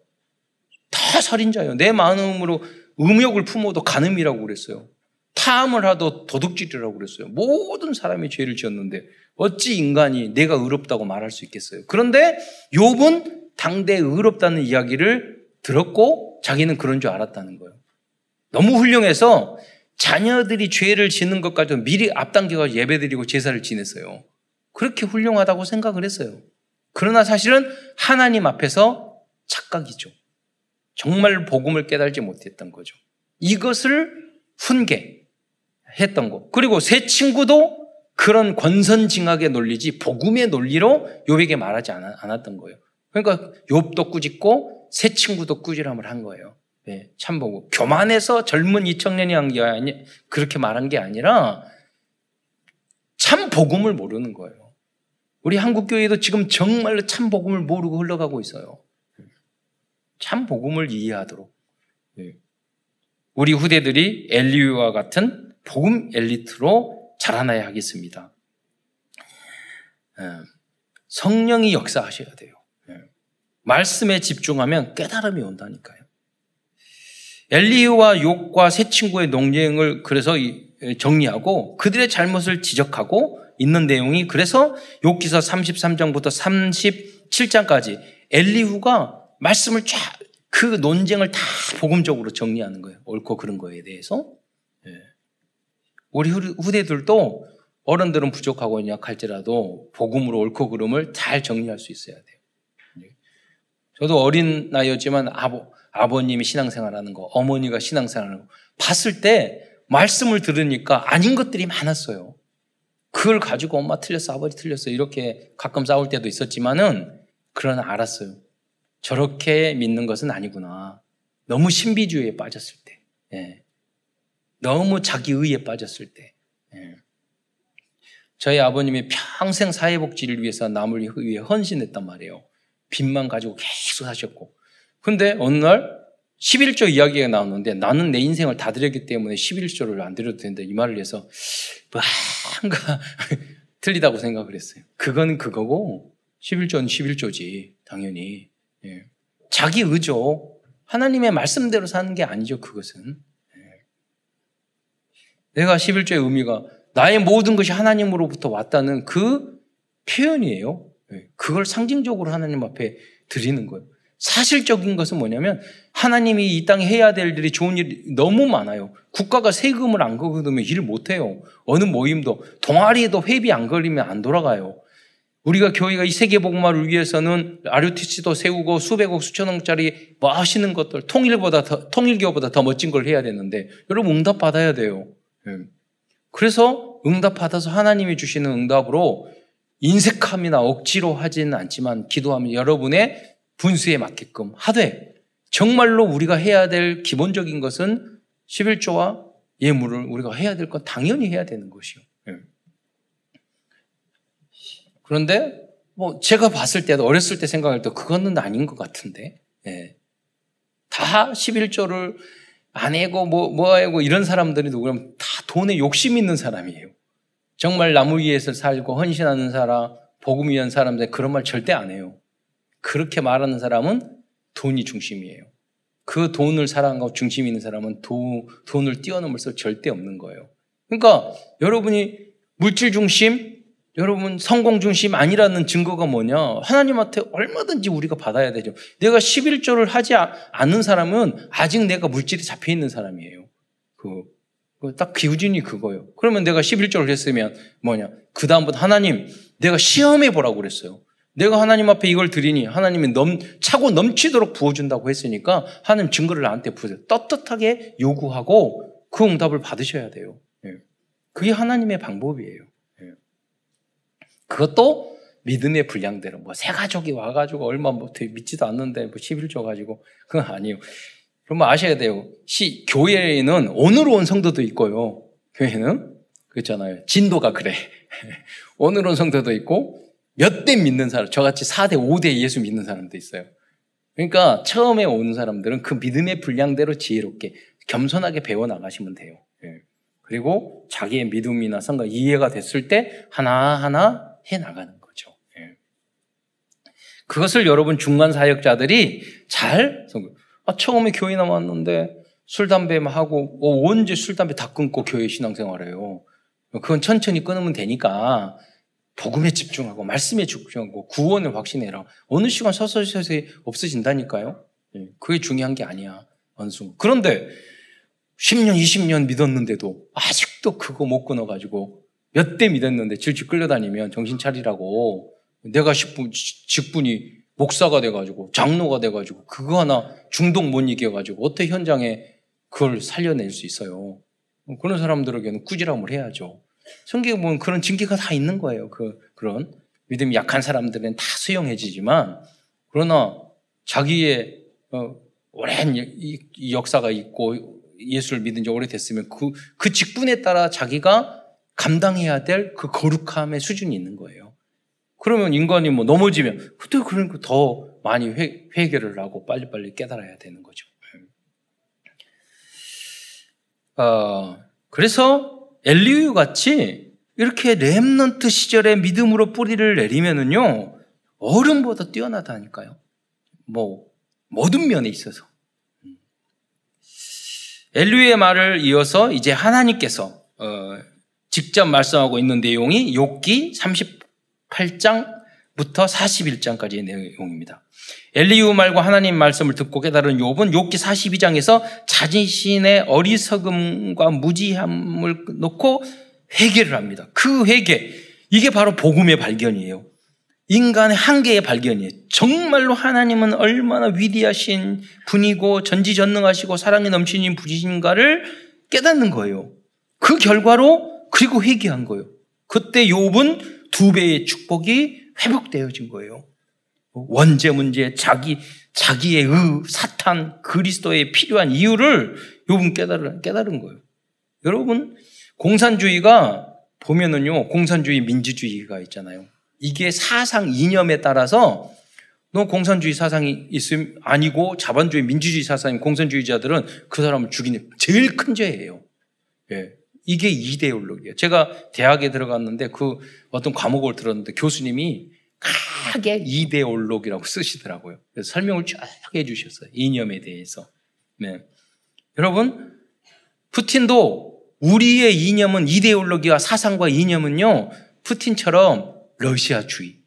Speaker 1: 다 살인자예요. 내 마음으로 음욕을 품어도 간음이라고 그랬어요. 탐을 하도 도둑질이라고 그랬어요. 모든 사람이 죄를 지었는데 어찌 인간이 내가 의롭다고 말할 수 있겠어요? 그런데 욥은 당대 의롭다는 이야기를 들었고 자기는 그런 줄 알았다는 거예요. 너무 훌륭해서 자녀들이 죄를 짓는 것까지도 미리 앞당겨가 예배드리고 제사를 지냈어요. 그렇게 훌륭하다고 생각을 했어요. 그러나 사실은 하나님 앞에서 착각이죠. 정말 복음을 깨달지 못했던 거죠. 이것을 훈계했던 거. 그리고 새 친구도 그런 권선징악의 논리지 복음의 논리로 욥에게 말하지 않았던 거예요. 그러니까 욥도 꾸짖고 새 친구도 꾸지람을 한 거예요. 네, 참 보고 교만해서 젊은 이 청년이 한 게 아니 그렇게 말한 게 아니라 참 복음을 모르는 거예요. 우리 한국 교회도 지금 정말로 참 복음을 모르고 흘러가고 있어요. 참 복음을 이해하도록 예. 우리 후대들이 엘리유와 같은 복음 엘리트로 자라나야 하겠습니다. 예. 성령이 역사하셔야 돼요. 예. 말씀에 집중하면 깨달음이 온다니까요. 엘리유와 욕과 세 친구의 농쟁을 그래서 정리하고 그들의 잘못을 지적하고 있는 내용이 그래서 욕기서 33장부터 37장까지 엘리후가 말씀을 쫙 그 논쟁을 다 복음적으로 정리하는 거예요. 옳고 그런 거에 대해서. 예. 우리 후대들도 어른들은 부족하고 약할지라도 복음으로 옳고 그름을 잘 정리할 수 있어야 돼요. 예. 저도 어린 나이였지만 아버, 아버님이 신앙생활하는 거, 어머니가 신앙생활하는 거 봤을 때 말씀을 들으니까 아닌 것들이 많았어요. 그걸 가지고 엄마 틀렸어, 아버지 틀렸어 이렇게 가끔 싸울 때도 있었지만은 그러나 알았어요. 저렇게 믿는 것은 아니구나. 너무 신비주의에 빠졌을 때, 예. 너무 자기의에 빠졌을 때. 예. 저희 아버님이 평생 사회복지를 위해서 남을 위해 헌신했단 말이에요. 빚만 가지고 계속 하셨고. 근데 어느 날 11조 이야기가 나오는데 나는 내 인생을 다 드렸기 때문에 11조를 안 드려도 된다. 이 말을 해서 뭔가 틀리다고 생각을 했어요. 그건 그거고 11조는 11조지. 당연히. 예. 자기 의죠. 하나님의 말씀대로 사는 게 아니죠. 그것은. 예. 내가 11조의 의미가 나의 모든 것이 하나님으로부터 왔다는 그 표현이에요. 예. 그걸 상징적으로 하나님 앞에 드리는 거예요. 사실적인 것은 뭐냐면 하나님이 이 땅에 해야 될 일이 좋은 일이 너무 많아요. 국가가 세금을 안 걷으면 일을 못 해요. 어느 모임도 동아리에도 회비 안 걸리면 안 돌아가요. 우리가 교회가 이 세계 복음화를 위해서는 RUTC도 세우고 수백억 수천억짜리 뭐 하시는 것들 통일보다 더, 통일교보다 더 멋진 걸 해야 되는데 여러분 응답 받아야 돼요. 예. 그래서 응답 받아서 하나님이 주시는 응답으로 인색함이나 억지로 하지는 않지만 기도하면 여러분의 분수에 맞게끔 하되 정말로 우리가 해야 될 기본적인 것은 11조와 예물을 우리가 해야 될 건 당연히 해야 되는 것이요. 예. 그런데 뭐 제가 봤을 때도 어렸을 때 생각할 때 그거는 아닌 것 같은데 예. 다 11조를 안 해고 뭐, 뭐 하고 이런 사람들이 누구냐면 다 돈에 욕심 있는 사람이에요. 정말 나무 위에서 살고 헌신하는 사람, 복음 위한 사람들 그런 말 절대 안 해요. 그렇게 말하는 사람은 돈이 중심이에요. 그 돈을 사랑하고 중심 있는 사람은 도, 돈을 뛰어넘을 수 절대 없는 거예요. 그러니까 여러분이 물질 중심, 여러분 성공 중심 아니라는 증거가 뭐냐? 하나님한테 얼마든지 우리가 받아야 되죠. 내가 11조를 하지 않는 사람은 아직 내가 물질이 잡혀 있는 사람이에요. 그, 딱 기우진이 그거예요. 그러면 내가 11조를 했으면 뭐냐? 그 다음부터 하나님, 내가 시험해 보라고 그랬어요. 내가 하나님 앞에 이걸 드리니 하나님이 넘, 차고 넘치도록 부어준다고 했으니까 하나님 증거를 나한테 부으세요. 떳떳하게 요구하고 그 응답을 받으셔야 돼요. 예. 그게 하나님의 방법이에요. 예. 그것도 믿음의 분량대로 뭐 세 가족이 와가지고 얼마 뭐 믿지도 않는데 뭐 11조 가지고 그건 아니에요. 그러면 아셔야 돼요. 시, 교회에는 오늘 온 성도도 있고요. 교회는 그렇잖아요. 진도가 그래. 오늘 온 성도도 있고 몇 대 믿는 사람, 저같이 4대, 5대 예수 믿는 사람도 있어요. 그러니까 처음에 오는 사람들은 그 믿음의 분량대로 지혜롭게 겸손하게 배워 나가시면 돼요. 예. 그리고 자기의 믿음이나 성과 이해가 됐을 때 하나하나 해 나가는 거죠. 예. 그것을 여러분 중간 사역자들이 잘 아, 처음에 교회 나왔는데 술 담배 하고 어, 언제 술 담배 다 끊고 교회 신앙생활해요. 그건 천천히 끊으면 되니까 복음에 집중하고 말씀에 집중하고 구원을 확신해라. 어느 시간 서서히 없어진다니까요. 예, 그게 중요한 게 아니야. 어느 순간. 그런데 10년, 20년 믿었는데도 아직도 그거 못 끊어가지고 몇 대 믿었는데 질질 끌려다니면 정신 차리라고 내가 직분, 직분이 목사가 돼가지고 장로가 돼가지고 그거 하나 중독 못 이겨가지고 어떻게 현장에 그걸 살려낼 수 있어요. 그런 사람들에게는 꾸지람을 해야죠. 성경에 보면 그런 징계가 다 있는 거예요. 그, 그런. 믿음이 약한 사람들은 다 수용해지지만, 그러나 자기의, 어, 오랜 이, 역사가 있고 예수를 믿은 지 오래됐으면 그, 그 직분에 따라 자기가 감당해야 될 그 거룩함의 수준이 있는 거예요. 그러면 인간이 뭐 넘어지면, 그때 그러니까 더 많이 회, 회개를 하고 빨리빨리 깨달아야 되는 거죠. 어, 그래서 엘리유 같이 이렇게 렘넌트 시절에 믿음으로 뿌리를 내리면은요, 어른보다 뛰어나다니까요. 뭐, 모든 면에 있어서. 엘리유의 말을 이어서 이제 하나님께서, 어, 직접 말씀하고 있는 내용이 욥기 38장부터 41장까지의 내용입니다. 엘리우 말과 하나님 말씀을 듣고 깨달은 욥은 욥기 42장에서 자신의 어리석음과 무지함을 놓고 회개를 합니다. 그 회개 이게 바로 복음의 발견이에요. 인간의 한계의 발견이에요. 정말로 하나님은 얼마나 위대하신 분이고 전지전능하시고 사랑에 넘치는 분이신가를 깨닫는 거예요. 그 결과로 그리고 회개한 거예요. 그때 욥은 두 배의 축복이 회복되어진 거예요. 원죄 문제, 자기, 자기의 의, 사탄, 그리스도에 필요한 이유를 욥은 깨달은, 깨달은 거예요. 여러분, 공산주의가 보면은요, 공산주의 민주주의가 있잖아요. 이게 사상 이념에 따라서 너 공산주의 사상이 있음 아니고 자본주의 민주주의 사상인 공산주의자들은 그 사람을 죽이는 제일 큰 죄예요. 예. 이게 이데올로기예요. 제가 대학에 들어갔는데 그 어떤 과목을 들었는데 교수님이 크게 이데올로기라고 쓰시더라고요. 그래서 설명을 쫙 해주셨어요. 이념에 대해서. 네. 여러분, 푸틴도 우리의 이념은 이데올로기와 사상과 이념은요, 푸틴처럼 러시아주의,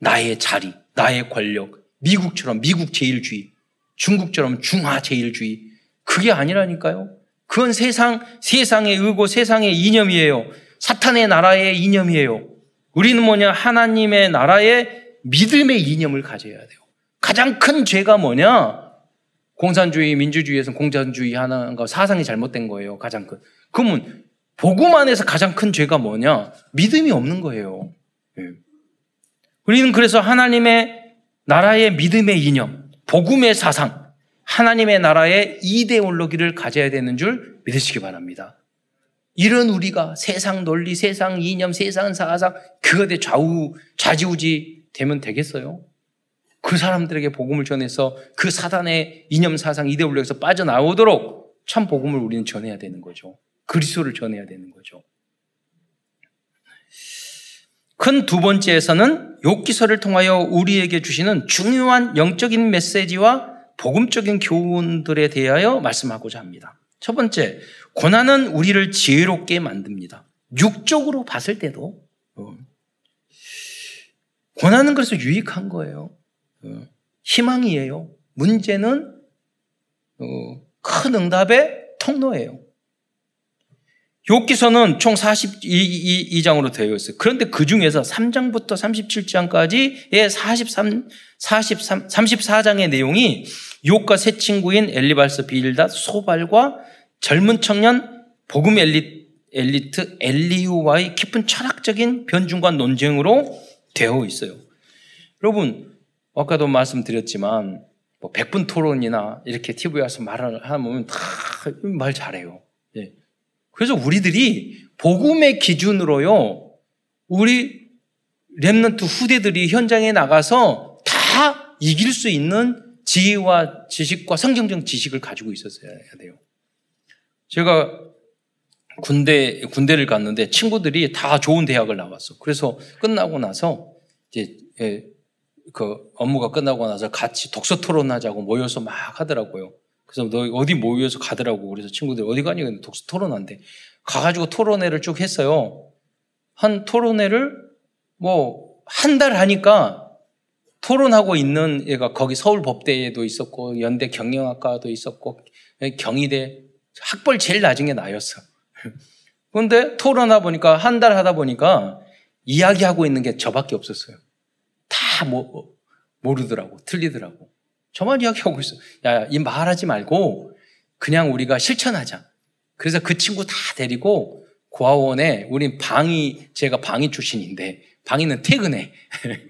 Speaker 1: 나의 자리, 나의 권력, 미국처럼 미국 제일주의, 중국처럼 중화 제일주의, 그게 아니라니까요. 그건 세상, 세상의 의고 세상의 이념이에요. 사탄의 나라의 이념이에요. 우리는 뭐냐? 하나님의 나라의 믿음의 이념을 가져야 돼요. 가장 큰 죄가 뭐냐? 공산주의, 민주주의에서 공산주의 거 사상이 잘못된 거예요. 가장 큰. 그러면 복음 안에서 가장 큰 죄가 뭐냐? 믿음이 없는 거예요. 예. 우리는 그래서 하나님의 나라의 믿음의 이념, 복음의 사상, 하나님의 나라의 이데올로기를 가져야 되는 줄 믿으시기 바랍니다. 이런 우리가 세상 논리, 세상 이념, 세상 사상 그것에 좌우 좌지우지 되면 되겠어요? 그 사람들에게 복음을 전해서 그 사단의 이념, 사상, 이데올로기에서 빠져나오도록 참 복음을 우리는 전해야 되는 거죠. 그리스도를 전해야 되는 거죠. 큰 두 번째에서는 욕기서를 통하여 우리에게 주시는 중요한 영적인 메시지와 복음적인 교훈들에 대하여 말씀하고자 합니다. 첫 번째, 고난은 우리를 지혜롭게 만듭니다. 육적으로 봤을 때도 어, 고난은 그래서 유익한 거예요. 어, 희망이에요. 문제는 어, 큰 응답의 통로예요. 욥기서는 총 42장으로 되어 있어요. 그런데 그 중에서 3장부터 37장까지의 43, 43, 34장의 내용이 욥과 새 친구인 엘리발스 빌닷 소발과 젊은 청년 복음 엘리, 엘리트 엘리우와의 깊은 철학적인 변증과 논쟁으로 되어 있어요. 여러분, 아까도 말씀드렸지만 뭐 100분 토론이나 이렇게 TV에 와서 말을 하면 다 말 잘해요. 예. 그래서 우리들이 복음의 기준으로요, 우리 Remnant 후대들이 현장에 나가서 다 이길 수 있는 지혜와 지식과 성경적 지식을 가지고 있었어야 돼요. 제가 군대, 군대를 갔는데 친구들이 다 좋은 대학을 나왔어. 그래서 끝나고 나서 이제, 예, 그 업무가 끝나고 나서 같이 독서 토론하자고 모여서 막 하더라고요. 그래서 너 어디 모여서 가더라고. 그래서 친구들 어디 가니? 근데 독서 토론한대. 가가지고 토론회를 쭉 했어요. 한 토론회를 뭐 한 달 하니까 토론하고 있는 애가 거기 서울법대에도 있었고 연대 경영학과도 있었고 경희대 학벌 제일 낮은 게 나였어. 그런데 토론하다 보니까 한 달 하다 보니까 이야기하고 있는 게 저밖에 없었어요. 다 뭐, 모르더라고. 틀리더라고. 저만 이야기하고 있어. 야, 이 말하지 말고 그냥 우리가 실천하자. 그래서 그 친구 다 데리고 고아원에 우린 방위, 제가 방위 출신인데 방위는 퇴근해.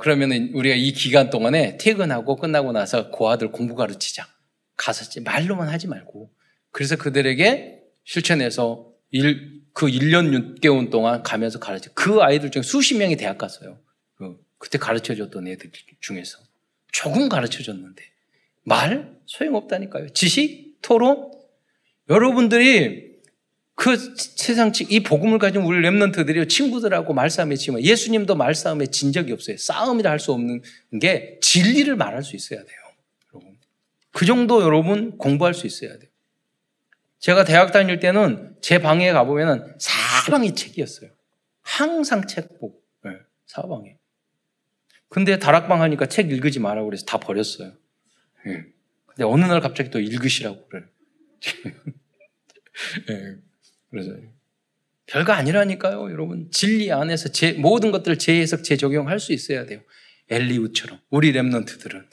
Speaker 1: 그러면 우리가 이 기간 동안에 퇴근하고 끝나고 나서 고아들 공부 가르치자. 가서 말로만 하지 말고 그래서 그들에게 실천해서 일, 그 1년 6개월 동안 가면서 가르쳐. 그 아이들 중에 수십 명이 대학 갔어요. 그, 그때 가르쳐 줬던 애들 중에서. 조금 가르쳐 줬는데 말 소용없다니까요. 지식, 토론 여러분들이 그 세상 이 복음을 가진 우리 렘넌트들이 친구들하고 말싸움에 지만 예수님도 말싸움에 진 적이 없어요. 싸움이라 할 수 없는 게 진리를 말할 수 있어야 돼요. 여러분. 그 정도 여러분 공부할 수 있어야 돼요. 제가 대학 다닐 때는 제 방에 가보면은 사방이 책이었어요. 항상 책 보고. 네, 사방에. 근데 다락방 하니까 책 읽지 말라고 그래서 다 버렸어요. 네. 근데 어느 날 갑자기 또 읽으시라고 그래. 네. 그래서 별거 아니라니까요, 여러분. 진리 안에서 제, 모든 것들을 재해석, 재적용할 수 있어야 돼요. 엘리우처럼 우리 랩런트들은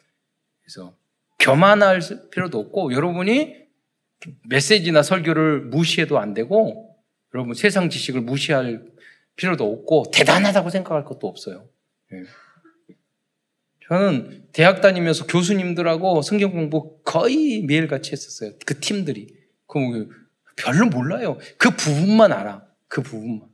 Speaker 1: 그래서 교만할 필요도 없고 여러분이 메시지나 설교를 무시해도 안 되고 여러분 세상 지식을 무시할 필요도 없고 대단하다고 생각할 것도 없어요. 네. 저는 대학 다니면서 교수님들하고 성경 공부 거의 매일 같이 했었어요. 그 팀들이. 그 별로 몰라요. 그 부분만 알아. 그 부분만.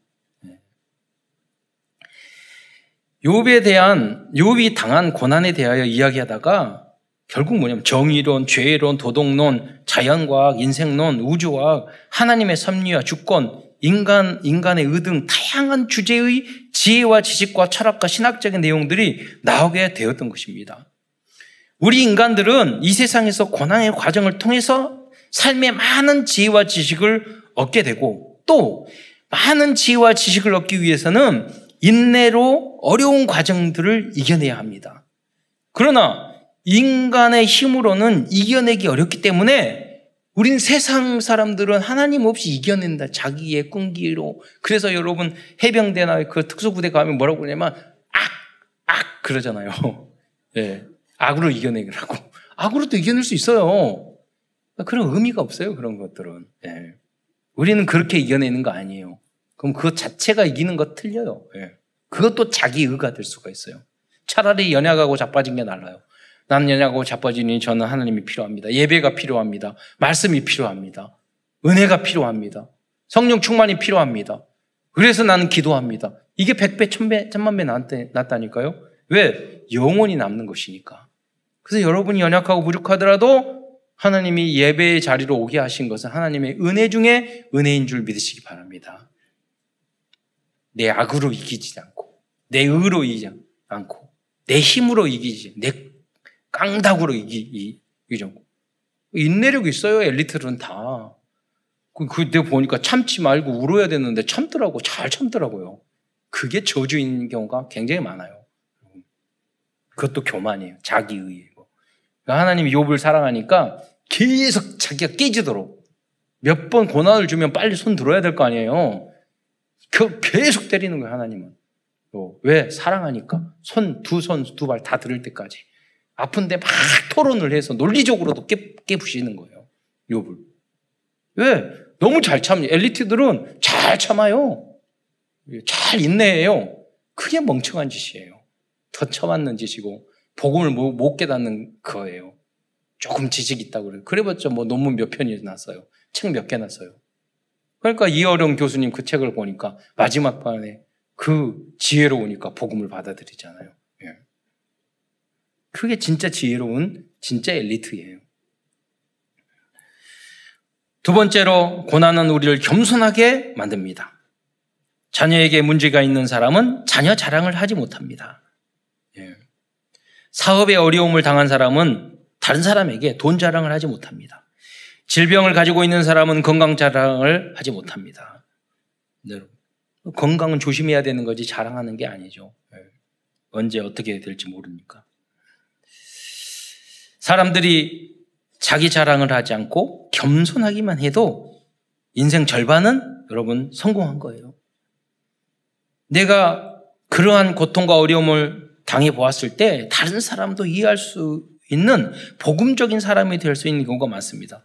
Speaker 1: 욥에 대한 욥이 당한 고난에 대하여 이야기하다가 결국 뭐냐면 정의론, 죄론, 도덕론, 자연과학, 인생론, 우주과학, 하나님의 섭리와 주권, 인간, 인간의 의등 다양한 주제의 지혜와 지식과 철학과 신학적인 내용들이 나오게 되었던 것입니다. 우리 인간들은 이 세상에서 고난의 과정을 통해서 삶의 많은 지혜와 지식을 얻게 되고 또 많은 지혜와 지식을 얻기 위해서는 인내로 어려운 과정들을 이겨내야 합니다. 그러나 인간의 힘으로는 이겨내기 어렵기 때문에 우린 세상 사람들은 하나님 없이 이겨낸다. 자기의 끈기로. 그래서 여러분 해병대나 그 특수부대 가면 뭐라고 그러냐면 악, 악 그러잖아요. 예. 네. 악으로 이겨내라고. 악으로도 이겨낼 수 있어요. 그런 의미가 없어요. 그런 것들은. 예. 우리는 그렇게 이겨내는 거 아니에요. 그럼 그것 자체가 이기는 거 틀려요. 예. 그것도 자기 의가 될 수가 있어요. 차라리 연약하고 자빠진 게 나아요. 난 연약하고 자빠지니 저는 하나님이 필요합니다. 예배가 필요합니다. 말씀이 필요합니다. 은혜가 필요합니다. 성령 충만이 필요합니다. 그래서 나는 기도합니다. 이게 백배, 천배, 천만배 낫다니까요. 왜? 영원히 남는 것이니까. 그래서 여러분이 연약하고 부족하더라도 하나님이 예배의 자리로 오게 하신 것은 하나님의 은혜 중에 은혜인 줄 믿으시기 바랍니다. 내 악으로 이기지 않고, 내 의로 이기지 않고, 내 힘으로 이기지, 내 깡다구로 이기, 이기지 않고. 인내력이 있어요, 엘리트들은 다. 그, 그때 보니까 참지 말고 울어야 되는데 참더라고, 잘 참더라고요. 그게 저주인 경우가 굉장히 많아요. 그것도 교만이에요. 자기의이고. 그러니까 하나님이 욥을 사랑하니까 계속 자기가 깨지도록 몇 번 고난을 주면 빨리 손 들어야 될 거 아니에요. 그 계속 때리는 거예요, 하나님은. 왜? 사랑하니까. 손, 두 손, 두 발 다 들을 때까지. 아픈데 막 토론을 해서 논리적으로도 깨, 깨부시는 거예요. 욥을. 왜? 너무 잘 참, 엘리트들은 잘 참아요. 잘 인내해요. 그게 멍청한 짓이에요. 더 쳐맞는 짓이고, 복음을 못 깨닫는 거예요. 조금 지식 있다고 그래요. 그래봤자 뭐 논문 몇 편이 났어요. 책 몇 개 났어요. 그러니까 이어령 교수님 그 책을 보니까 마지막 판에 그 지혜로우니까 복음을 받아들이잖아요. 예. 그게 진짜 지혜로운 진짜 엘리트예요. 두 번째로 고난은 우리를 겸손하게 만듭니다. 자녀에게 문제가 있는 사람은 자녀 자랑을 하지 못합니다. 예. 사업에 어려움을 당한 사람은 다른 사람에게 돈 자랑을 하지 못합니다. 질병을 가지고 있는 사람은 건강 자랑을 하지 못합니다. 네. 건강은 조심해야 되는 거지 자랑하는 게 아니죠. 네. 언제 어떻게 될지 모르니까. 사람들이 자기 자랑을 하지 않고 겸손하기만 해도 인생 절반은 여러분 성공한 거예요. 내가 그러한 고통과 어려움을 당해 보았을 때 다른 사람도 이해할 수 있는 복음적인 사람이 될 수 있는 경우가 많습니다.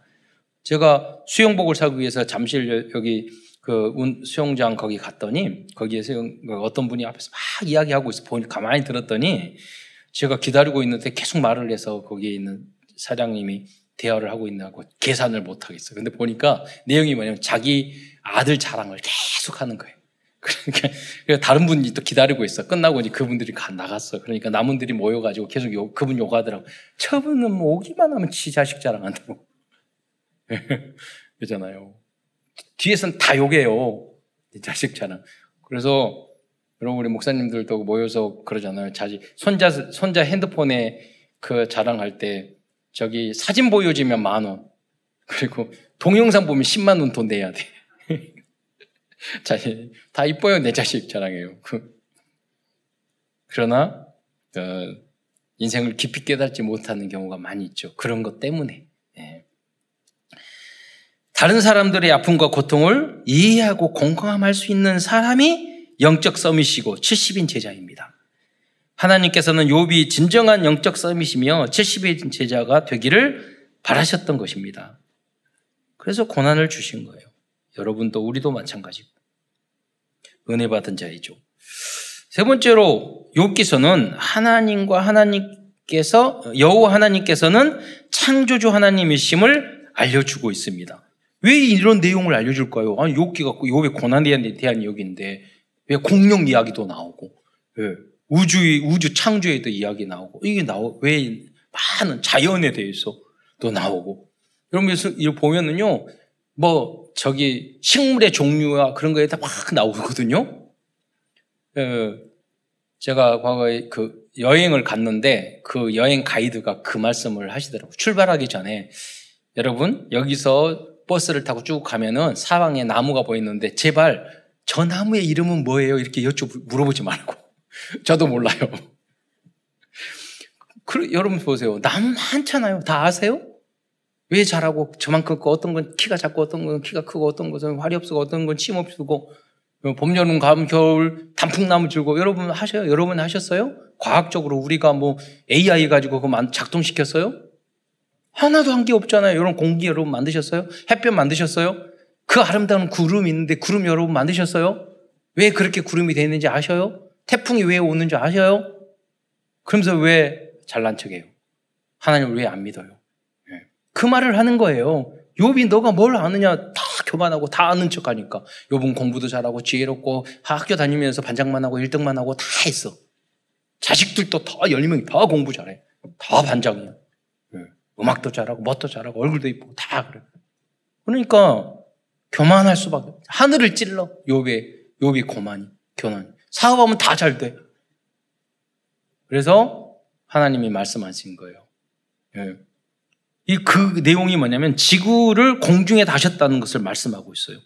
Speaker 1: 제가 수영복을 사기 위해서 잠실 여기 그 수영장 거기 갔더니 거기에서 그 어떤 분이 앞에서 막 이야기하고 있어 보니 가만히 들었더니 제가 기다리고 있는데 계속 말을 해서 거기에 있는 사장님이 대화를 하고 있나고 계산을 못 하겠어요. 근데 보니까 내용이 뭐냐면 자기 아들 자랑을 계속 하는 거예요. 그러니까 다른 분이 또 기다리고 있어. 끝나고 이제 그분들이 가, 나갔어. 그러니까 남은들이 모여가지고 계속 욕, 그분 욕하더라고. 저분은 뭐 오기만 하면 지 자식 자랑한다고. 그러잖아요. 뒤에서는 다 욕해요. 자식 자랑. 그래서 여러분 우리 목사님들도 모여서 그러잖아요. 자식 손자 손자 핸드폰에 그 자랑할 때 저기 사진 보여주면 만 원. 그리고 동영상 보면 10만 원 돈 내야 돼. 자식, 다 이뻐요, 내 자식 자랑해요. 그, 그러나, 어, 인생을 깊이 깨닫지 못하는 경우가 많이 있죠. 그런 것 때문에. 예. 다른 사람들의 아픔과 고통을 이해하고 공감할 수 있는 사람이 영적 서밋이고 70인 제자입니다. 하나님께서는 욥이 진정한 영적 서밋이며 70인 제자가 되기를 바라셨던 것입니다. 그래서 고난을 주신 거예요. 여러분도 우리도 마찬가지고 은혜 받은 자이죠. 세 번째로 욥기서는 하나님과 하나님께서 여호와 하나님께서는 창조주 하나님이심을 알려주고 있습니다. 왜 이런 내용을 알려줄까요? 아니 욥기가 욥의 고난에 대한 이야기인데 왜 공룡 이야기도 나오고 왜 우주 우주 창조에도 이야기 나오고 이게 나오 왜 많은 자연에 대해서도 나오고 여러분 이거 보면은요 뭐 저기 식물의 종류와 그런 거에 다 막 나오거든요. 어, 제가 과거에 그 여행을 갔는데 그 여행 가이드가 그 말씀을 하시더라고요. 출발하기 전에 여러분 여기서 버스를 타고 쭉 가면은 사방에 나무가 보이는데 제발 저 나무의 이름은 뭐예요? 이렇게 여쭤 물어보지 말고 저도 몰라요. 그, 여러분 보세요. 나무 많잖아요. 다 아세요? 왜 잘하고 저만큼 크 어떤 건 키가 작고 어떤 건 키가 크고 어떤 것은 활이 없고 어떤 건 침 없고 봄, 여름, 가을, 겨울 단풍나무 줄고 여러분 하셔요? 여러분 하셨어요? 과학적으로 우리가 뭐 AI 가지고 그거 작동시켰어요? 하나도 한 게 없잖아요. 여러분 공기 여러분 만드셨어요? 햇볕 만드셨어요? 그 아름다운 구름 있는데 구름 여러분 만드셨어요? 왜 그렇게 구름이 되는지 아셔요? 태풍이 왜 오는지 아셔요? 그러면서 왜 잘난 척해요? 하나님을 왜 안 믿어요? 그 말을 하는 거예요. 욥이 너가 뭘 아느냐 다 교만하고 다 아는 척하니까 욥은 공부도 잘하고 지혜롭고 학교 다니면서 반장만 하고 1등만 하고 다 했어. 자식들도 다 열명이 다 공부 잘해. 다 반장이야. 예. 음악도 잘하고 멋도 잘하고 얼굴도 이쁘고 다 그래. 그러니까 교만할 수밖에. 하늘을 찔러 욥의 욥이 고만이 교만이. 사업하면 다 잘 돼. 그래서 하나님이 말씀하신 거예요. 예. 이 그 내용이 뭐냐면 지구를 공중에 다셨다는 것을 말씀하고 있어요.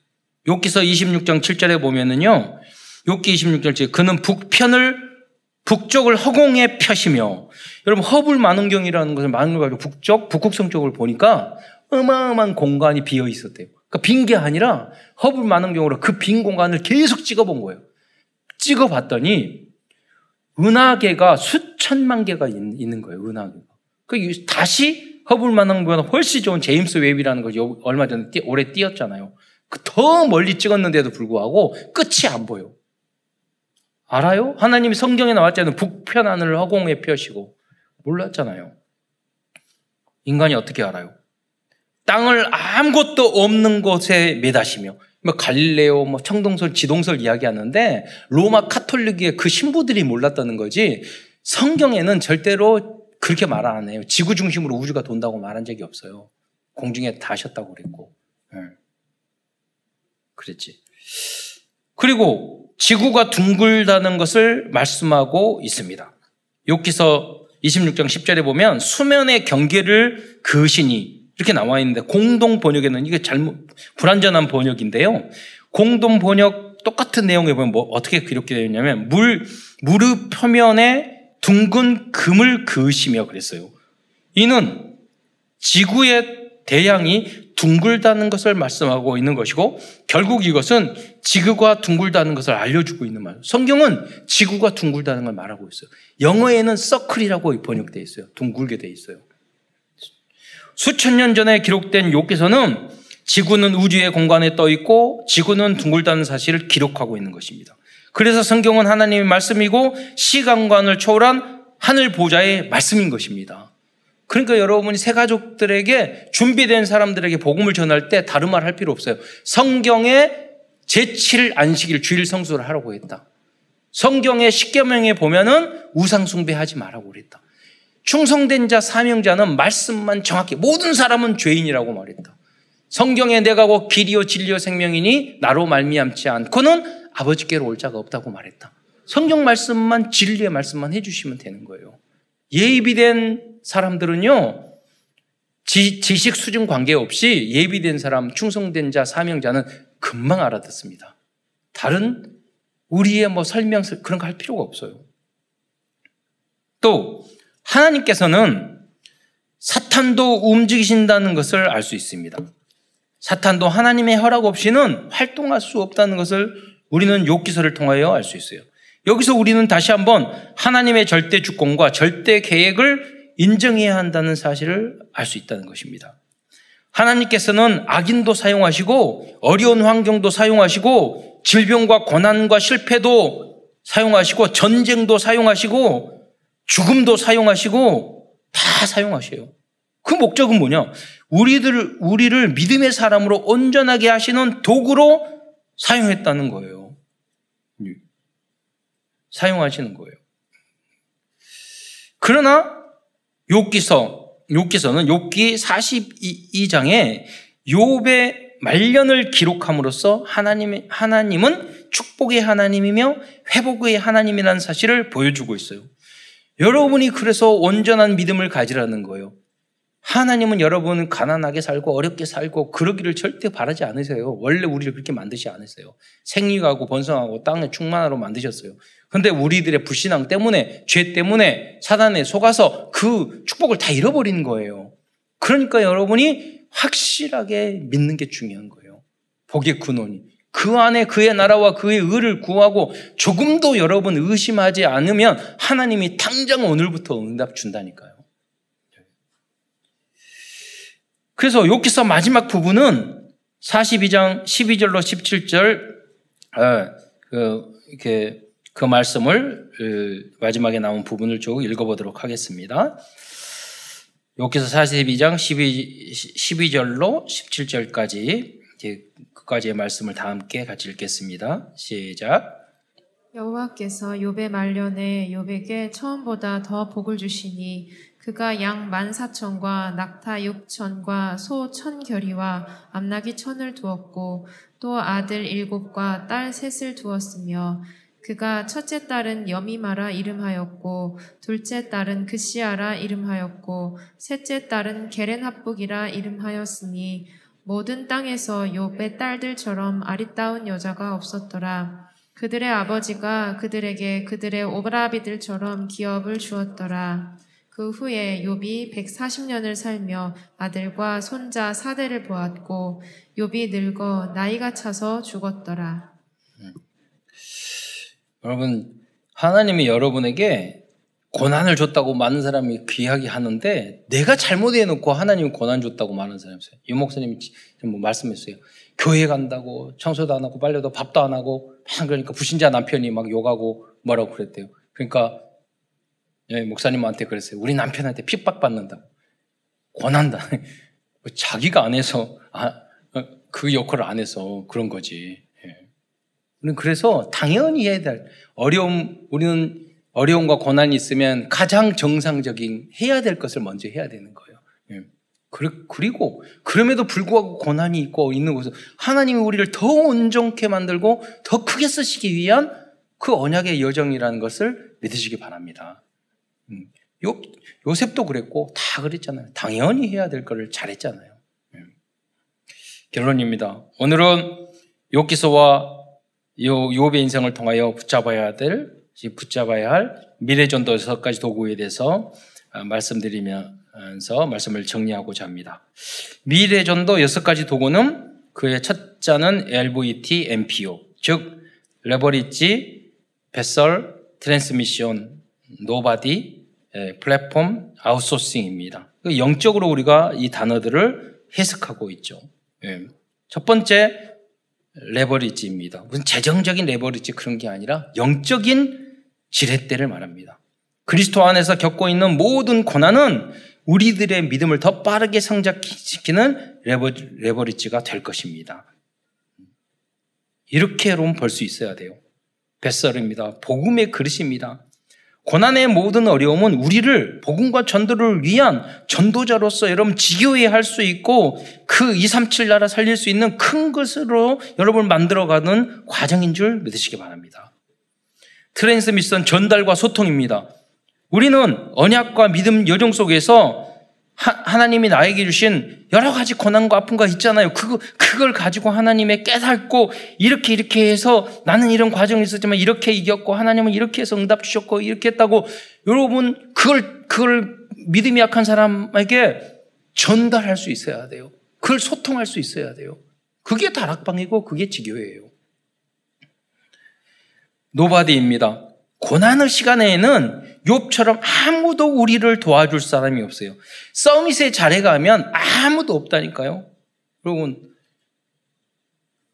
Speaker 1: 욕기서 26장 7절에 보면은요. 욥기 26장 7절 그는 북편을 북쪽을 허공에 펴시며 여러분 허블 망원경이라는 것을 망원을 가지고 북쪽 북극성 쪽을 보니까 어마어마한 공간이 비어 있었대요. 그러니까 빈 게 아니라 허블 망원경으로 그 빈 공간을 계속 찍어본 거예요. 찍어봤더니 은하계가 수천만 개가 있는 거예요. 은하계가. 그 다시 허블 망원경보다 훨씬 좋은 제임스 웹이라는 걸 얼마 전에 띄, 올해 띄었잖아요. 그더 멀리 찍었는데도 불구하고 끝이 안 보여. 알아요? 하나님이 성경에 나왔잖아요. 북편 하늘을 허공에 펴시고. 몰랐잖아요. 인간이 어떻게 알아요? 땅을 아무것도 없는 곳에 매다시며, 뭐 갈릴레오, 뭐 청동설, 지동설 이야기하는데 로마 카톨릭의 그 신부들이 몰랐다는 거지. 성경에는 절대로 그렇게 말 안 해요. 지구 중심으로 우주가 돈다고 말한 적이 없어요. 공중에 다셨다고 그랬고. 네. 그랬지. 그리고 지구가 둥글다는 것을 말씀하고 있습니다. 욕기서 26장 10절에 보면 수면의 경계를 그으시니 이렇게 나와 있는데 공동 번역에는 이게 잘못 불완전한 번역인데요. 공동 번역 똑같은 내용에 보면 뭐 어떻게 기록되어 있냐면 물 무릎 표면에 둥근 금을 그으시며 그랬어요. 이는 지구의 대양이 둥글다는 것을 말씀하고 있는 것이고 결국 이것은 지구가 둥글다는 것을 알려주고 있는 말. 성경은 지구가 둥글다는 걸 말하고 있어요. 영어에는 서클이라고 번역되어 있어요. 둥글게 되어 있어요. 수천 년 전에 기록된 욕기서는 지구는 우주의 공간에 떠 있고 지구는 둥글다는 사실을 기록하고 있는 것입니다. 그래서 성경은 하나님의 말씀이고 시간관을 초월한 하늘 보좌의 말씀인 것입니다. 그러니까 여러분이 새 가족들에게 준비된 사람들에게 복음을 전할 때 다른 말 할 필요 없어요. 성경의 제7 안식일 주일 성수를 하라고 했다. 성경의 십계명에 보면은 우상 숭배하지 말라고 그랬다. 충성된 자 사명자는 말씀만 정확히 모든 사람은 죄인이라고 말했다. 성경에 내가 고 길이요 진리요 생명이니 나로 말미암지 않고는 아버지께로 올 자가 없다고 말했다. 성경 말씀만 진리의 말씀만 해주시면 되는 거예요. 예비된 사람들은요 지, 지식 수준 관계없이 예비된 사람, 충성된 자, 사명자는 금방 알아듣습니다. 다른 우리의 뭐 설명 그런 거 할 필요가 없어요. 또 하나님께서는 사탄도 움직이신다는 것을 알 수 있습니다. 사탄도 하나님의 허락 없이는 활동할 수 없다는 것을 우리는 욕기서를 통하여 알 수 있어요. 여기서 우리는 다시 한번 하나님의 절대 주권과 절대 계획을 인정해야 한다는 사실을 알 수 있다는 것입니다. 하나님께서는 악인도 사용하시고 어려운 환경도 사용하시고 질병과 고난과 실패도 사용하시고 전쟁도 사용하시고 죽음도 사용하시고 다 사용하셔요. 그 목적은 뭐냐? 우리들, 우리를 믿음의 사람으로 온전하게 하시는 도구로 사용했다는 거예요. 사용하시는 거예요. 그러나 욕기서, 욕기서는 욕기 42장에 욥의 말년을 기록함으로써 하나님, 하나님은 축복의 하나님이며 회복의 하나님이라는 사실을 보여주고 있어요. 여러분이 그래서 온전한 믿음을 가지라는 거예요. 하나님은 여러분은 가난하게 살고 어렵게 살고 그러기를 절대 바라지 않으세요. 원래 우리를 그렇게 만드지 않으세요. 생육하고 번성하고 땅에 충만하로 만드셨어요. 근데 우리들의 불신앙 때문에 죄 때문에 사단에 속아서 그 축복을 다 잃어버리는 거예요. 그러니까 여러분이 확실하게 믿는 게 중요한 거예요. 복의 근원이. 그 안에 그의 나라와 그의 의를 구하고 조금도 여러분 의심하지 않으면 하나님이 당장 오늘부터 응답 준다니까요. 그래서 욕기서 마지막 부분은 42장 12절로 17절 어, 그, 이렇게 그 말씀을 어, 마지막에 나온 부분을 쭉 읽어보도록 하겠습니다. 욕기서 42장 12, 12절로 17절까지 끝까지의 말씀을 다 함께 같이 읽겠습니다. 시작.
Speaker 2: 여호와께서 욥의 말년에 욥에게 처음보다 더 복을 주시니 그가 양 만 사천과 낙타 육천과 소 천결이와 암나기 천을 두었고 또 아들 일곱과 딸 셋을 두었으며 그가 첫째 딸은 여미마라 이름하였고 둘째 딸은 그시아라 이름하였고 셋째 딸은 게렌합북이라 이름하였으니 모든 땅에서 욥의 딸들처럼 아리따운 여자가 없었더라. 그들의 아버지가 그들에게 그들의 오라비들처럼 기업을 주었더라. 그 후에 욥이 140년을 살며 아들과 손자 사대를 보았고 욥이 늙어 나이가 차서 죽었더라. 음.
Speaker 1: 여러분 하나님이 여러분에게 고난을 줬다고 많은 사람이 귀하게 하는데 내가 잘못해 놓고 하나님이 고난 줬다고 많은 사람이 있어요. 유 목사님이 뭐 말씀했어요. 교회 간다고 청소도 안 하고 빨래도 밥도 안 하고 그러니까 불신자 남편이 막 욕하고 뭐라고 그랬대요. 그러니까 예, 목사님한테 그랬어요. 우리 남편한테 핍박받는다고. 권한다. 뭐 자기가 안 해서, 아, 어, 그 역할을 안 해서 그런 거지. 예. 우리는 그래서 당연히 해야 될, 어려움, 우리는 어려움과 고난이 있으면 가장 정상적인 해야 될 것을 먼저 해야 되는 거예요. 예. 그리고, 그럼에도 불구하고 고난이 있고 있는 곳에 하나님이 우리를 더 온전케 만들고 더 크게 쓰시기 위한 그 언약의 여정이라는 것을 믿으시기 바랍니다. 음. 요, 요셉도 그랬고 다 그랬잖아요. 당연히 해야 될 거를 잘했잖아요. 음. 결론입니다. 오늘은 욥기서와 요 욥의 인생을 통하여 붙잡아야 될 붙잡아야 할 미래전도 여섯 가지 도구에 대해서 아, 말씀드리면서 말씀을 정리하고자 합니다. 미래전도 여섯 가지 도구는 그의 첫 자는 LVT, MPO, 즉 leverage, vessel, transmission, nobody, 예, 플랫폼 아웃소싱입니다. 그 영적으로 우리가 이 단어들을 해석하고 있죠. 예. 첫 번째 leverage입니다. 무슨 재정적인 레버리지 그런 게 아니라 영적인 지렛대를 말합니다. 그리스도 안에서 겪고 있는 모든 고난은 우리들의 믿음을 더 빠르게 성장시키는 lever, leverage가 될 것입니다. 이렇게 여러분 볼수 있어야 돼요. vessel입니다. 복음의 그릇입니다. 고난의 모든 어려움은 우리를 복음과 전도를 위한 전도자로서 여러분 지교회 할수 있고 그 237 나라 살릴 수 있는 큰 것으로 여러분을 만들어가는 과정인 줄 믿으시기 바랍니다. transmission 전달과 소통입니다. 우리는 언약과 믿음 여정 속에서 하, 나님이 나에게 주신 여러 가지 고난과 아픔과 있잖아요. 그거, 그걸 가지고 하나님의 깨닫고 이렇게 이렇게 해서 나는 이런 과정이 있었지만 이렇게 이겼고 하나님은 이렇게 해서 응답 주셨고 이렇게 했다고 여러분 그걸, 그걸 믿음이 약한 사람에게 전달할 수 있어야 돼요. 그걸 소통할 수 있어야 돼요. 그게 다락방이고 그게 지교회예요. nobody입니다. 고난의 시간에는 욥처럼 아무도 우리를 도와줄 사람이 없어요. summit의 자리에 가면 아무도 없다니까요. 여러분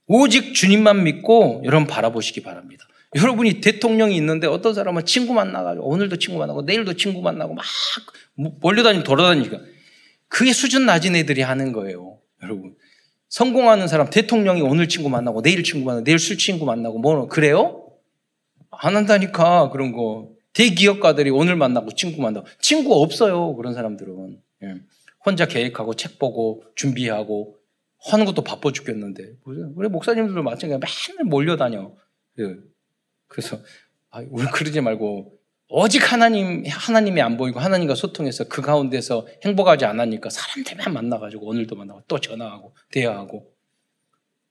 Speaker 1: 오직 주님만 믿고 여러분 바라보시기 바랍니다. 여러분이 대통령이 있는데 어떤 사람은 친구 만나가지고 오늘도 친구 만나고 내일도 친구 만나고 막 몰려다니고 돌아다니니까 그게 수준 낮은 애들이 하는 거예요. 여러분 성공하는 사람 대통령이 오늘 친구 만나고 내일 친구 만나고 내일 술 친구 만나고 뭐 그래요? 안 한다니까 그런 거 대기업가들이 오늘 만나고 친구 만나고 친구 없어요. 그런 사람들은. 예. 혼자 계획하고 책 보고 준비하고 하는 것도 바빠 죽겠는데. 우리 목사님들도 마찬가지로 맨날 몰려다녀. 예. 그래서 아, 우리 그러지 말고 오직 하나님 하나님이 안 보이고 하나님과 소통해서 그 가운데서 행복하지 않으니까 사람들만 만나가지고 오늘도 만나고 또 전화하고 대화하고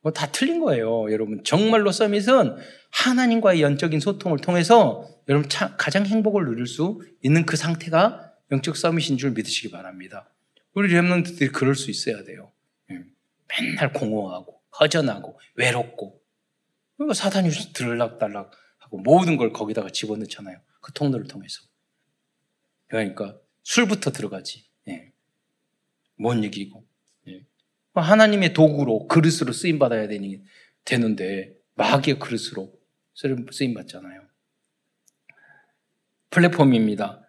Speaker 1: 뭐 다 틀린 거예요, 여러분. 정말로 서밋은 하나님과의 연적인 소통을 통해서 여러분 가장 행복을 누릴 수 있는 그 상태가 영적 서밋인 줄 믿으시기 바랍니다. 우리 랩런트들이 그럴 수 있어야 돼요. 예. 맨날 공허하고 허전하고 외롭고 사단이 들락달락 하고 모든 걸 거기다가 집어넣잖아요. 그 통로를 통해서. 그러니까 술부터 들어가지. 예. 못 이기고. 하나님의 도구로 그릇으로 쓰임 받아야 되니 되는데 마귀의 그릇으로 쓰임 받잖아요. 플랫폼입니다.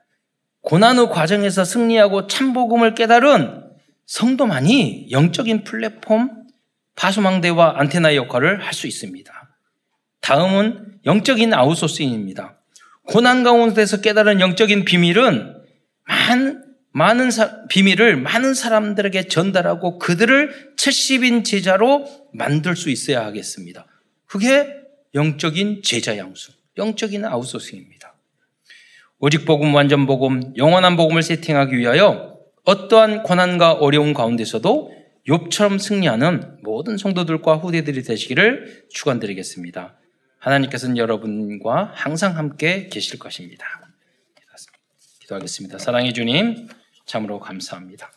Speaker 1: 고난의 과정에서 승리하고 참복음을 깨달은 성도만이 영적인 플랫폼 파수망대와 안테나 역할을 할 수 있습니다. 다음은 영적인 아웃소싱입니다. 고난 가운데서 깨달은 영적인 비밀은 많은 많은 사, 비밀을 많은 사람들에게 전달하고 그들을 70인 제자로 만들 수 있어야 하겠습니다. 그게 영적인 제자 양수, 영적인 아웃소싱입니다. 오직 복음, 완전 복음, 영원한 복음을 세팅하기 위하여 어떠한 고난과 어려움 가운데서도 욥처럼 승리하는 모든 성도들과 후대들이 되시기를 축원드리겠습니다. 하나님께서는 여러분과 항상 함께 계실 것입니다. 기도하겠습니다. 사랑해 주님, 참으로 감사합니다.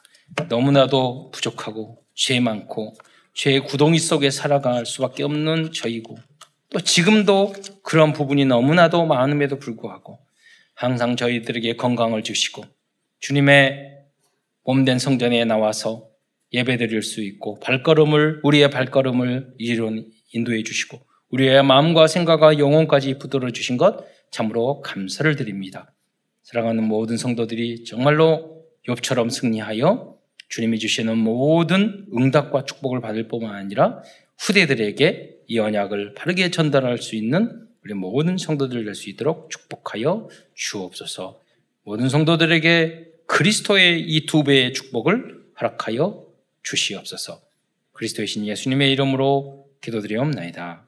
Speaker 1: 너무나도 부족하고 죄 많고 죄의 구덩이 속에 살아갈 수밖에 없는 저희고 또 지금도 그런 부분이 너무나도 많음에도 불구하고 항상 저희들에게 건강을 주시고 주님의 몸된 성전에 나와서 예배드릴 수 있고 발걸음을 우리의 발걸음을 이룬 인도해 주시고 우리의 마음과 생각과 영혼까지 붙들어 주신 것 참으로 감사를 드립니다. 사랑하는 모든 성도들이 정말로 욥처럼 승리하여 주님이 주시는 모든 응답과 축복을 받을 뿐만 아니라 후대들에게 이 언약을 바르게 전달할 수 있는 우리 모든 성도들 될 수 있도록 축복하여 주옵소서. 모든 성도들에게 그리스도의 이 두 배의 축복을 허락하여 주시옵소서. 그리스도의 신 예수님의 이름으로 기도드리옵나이다.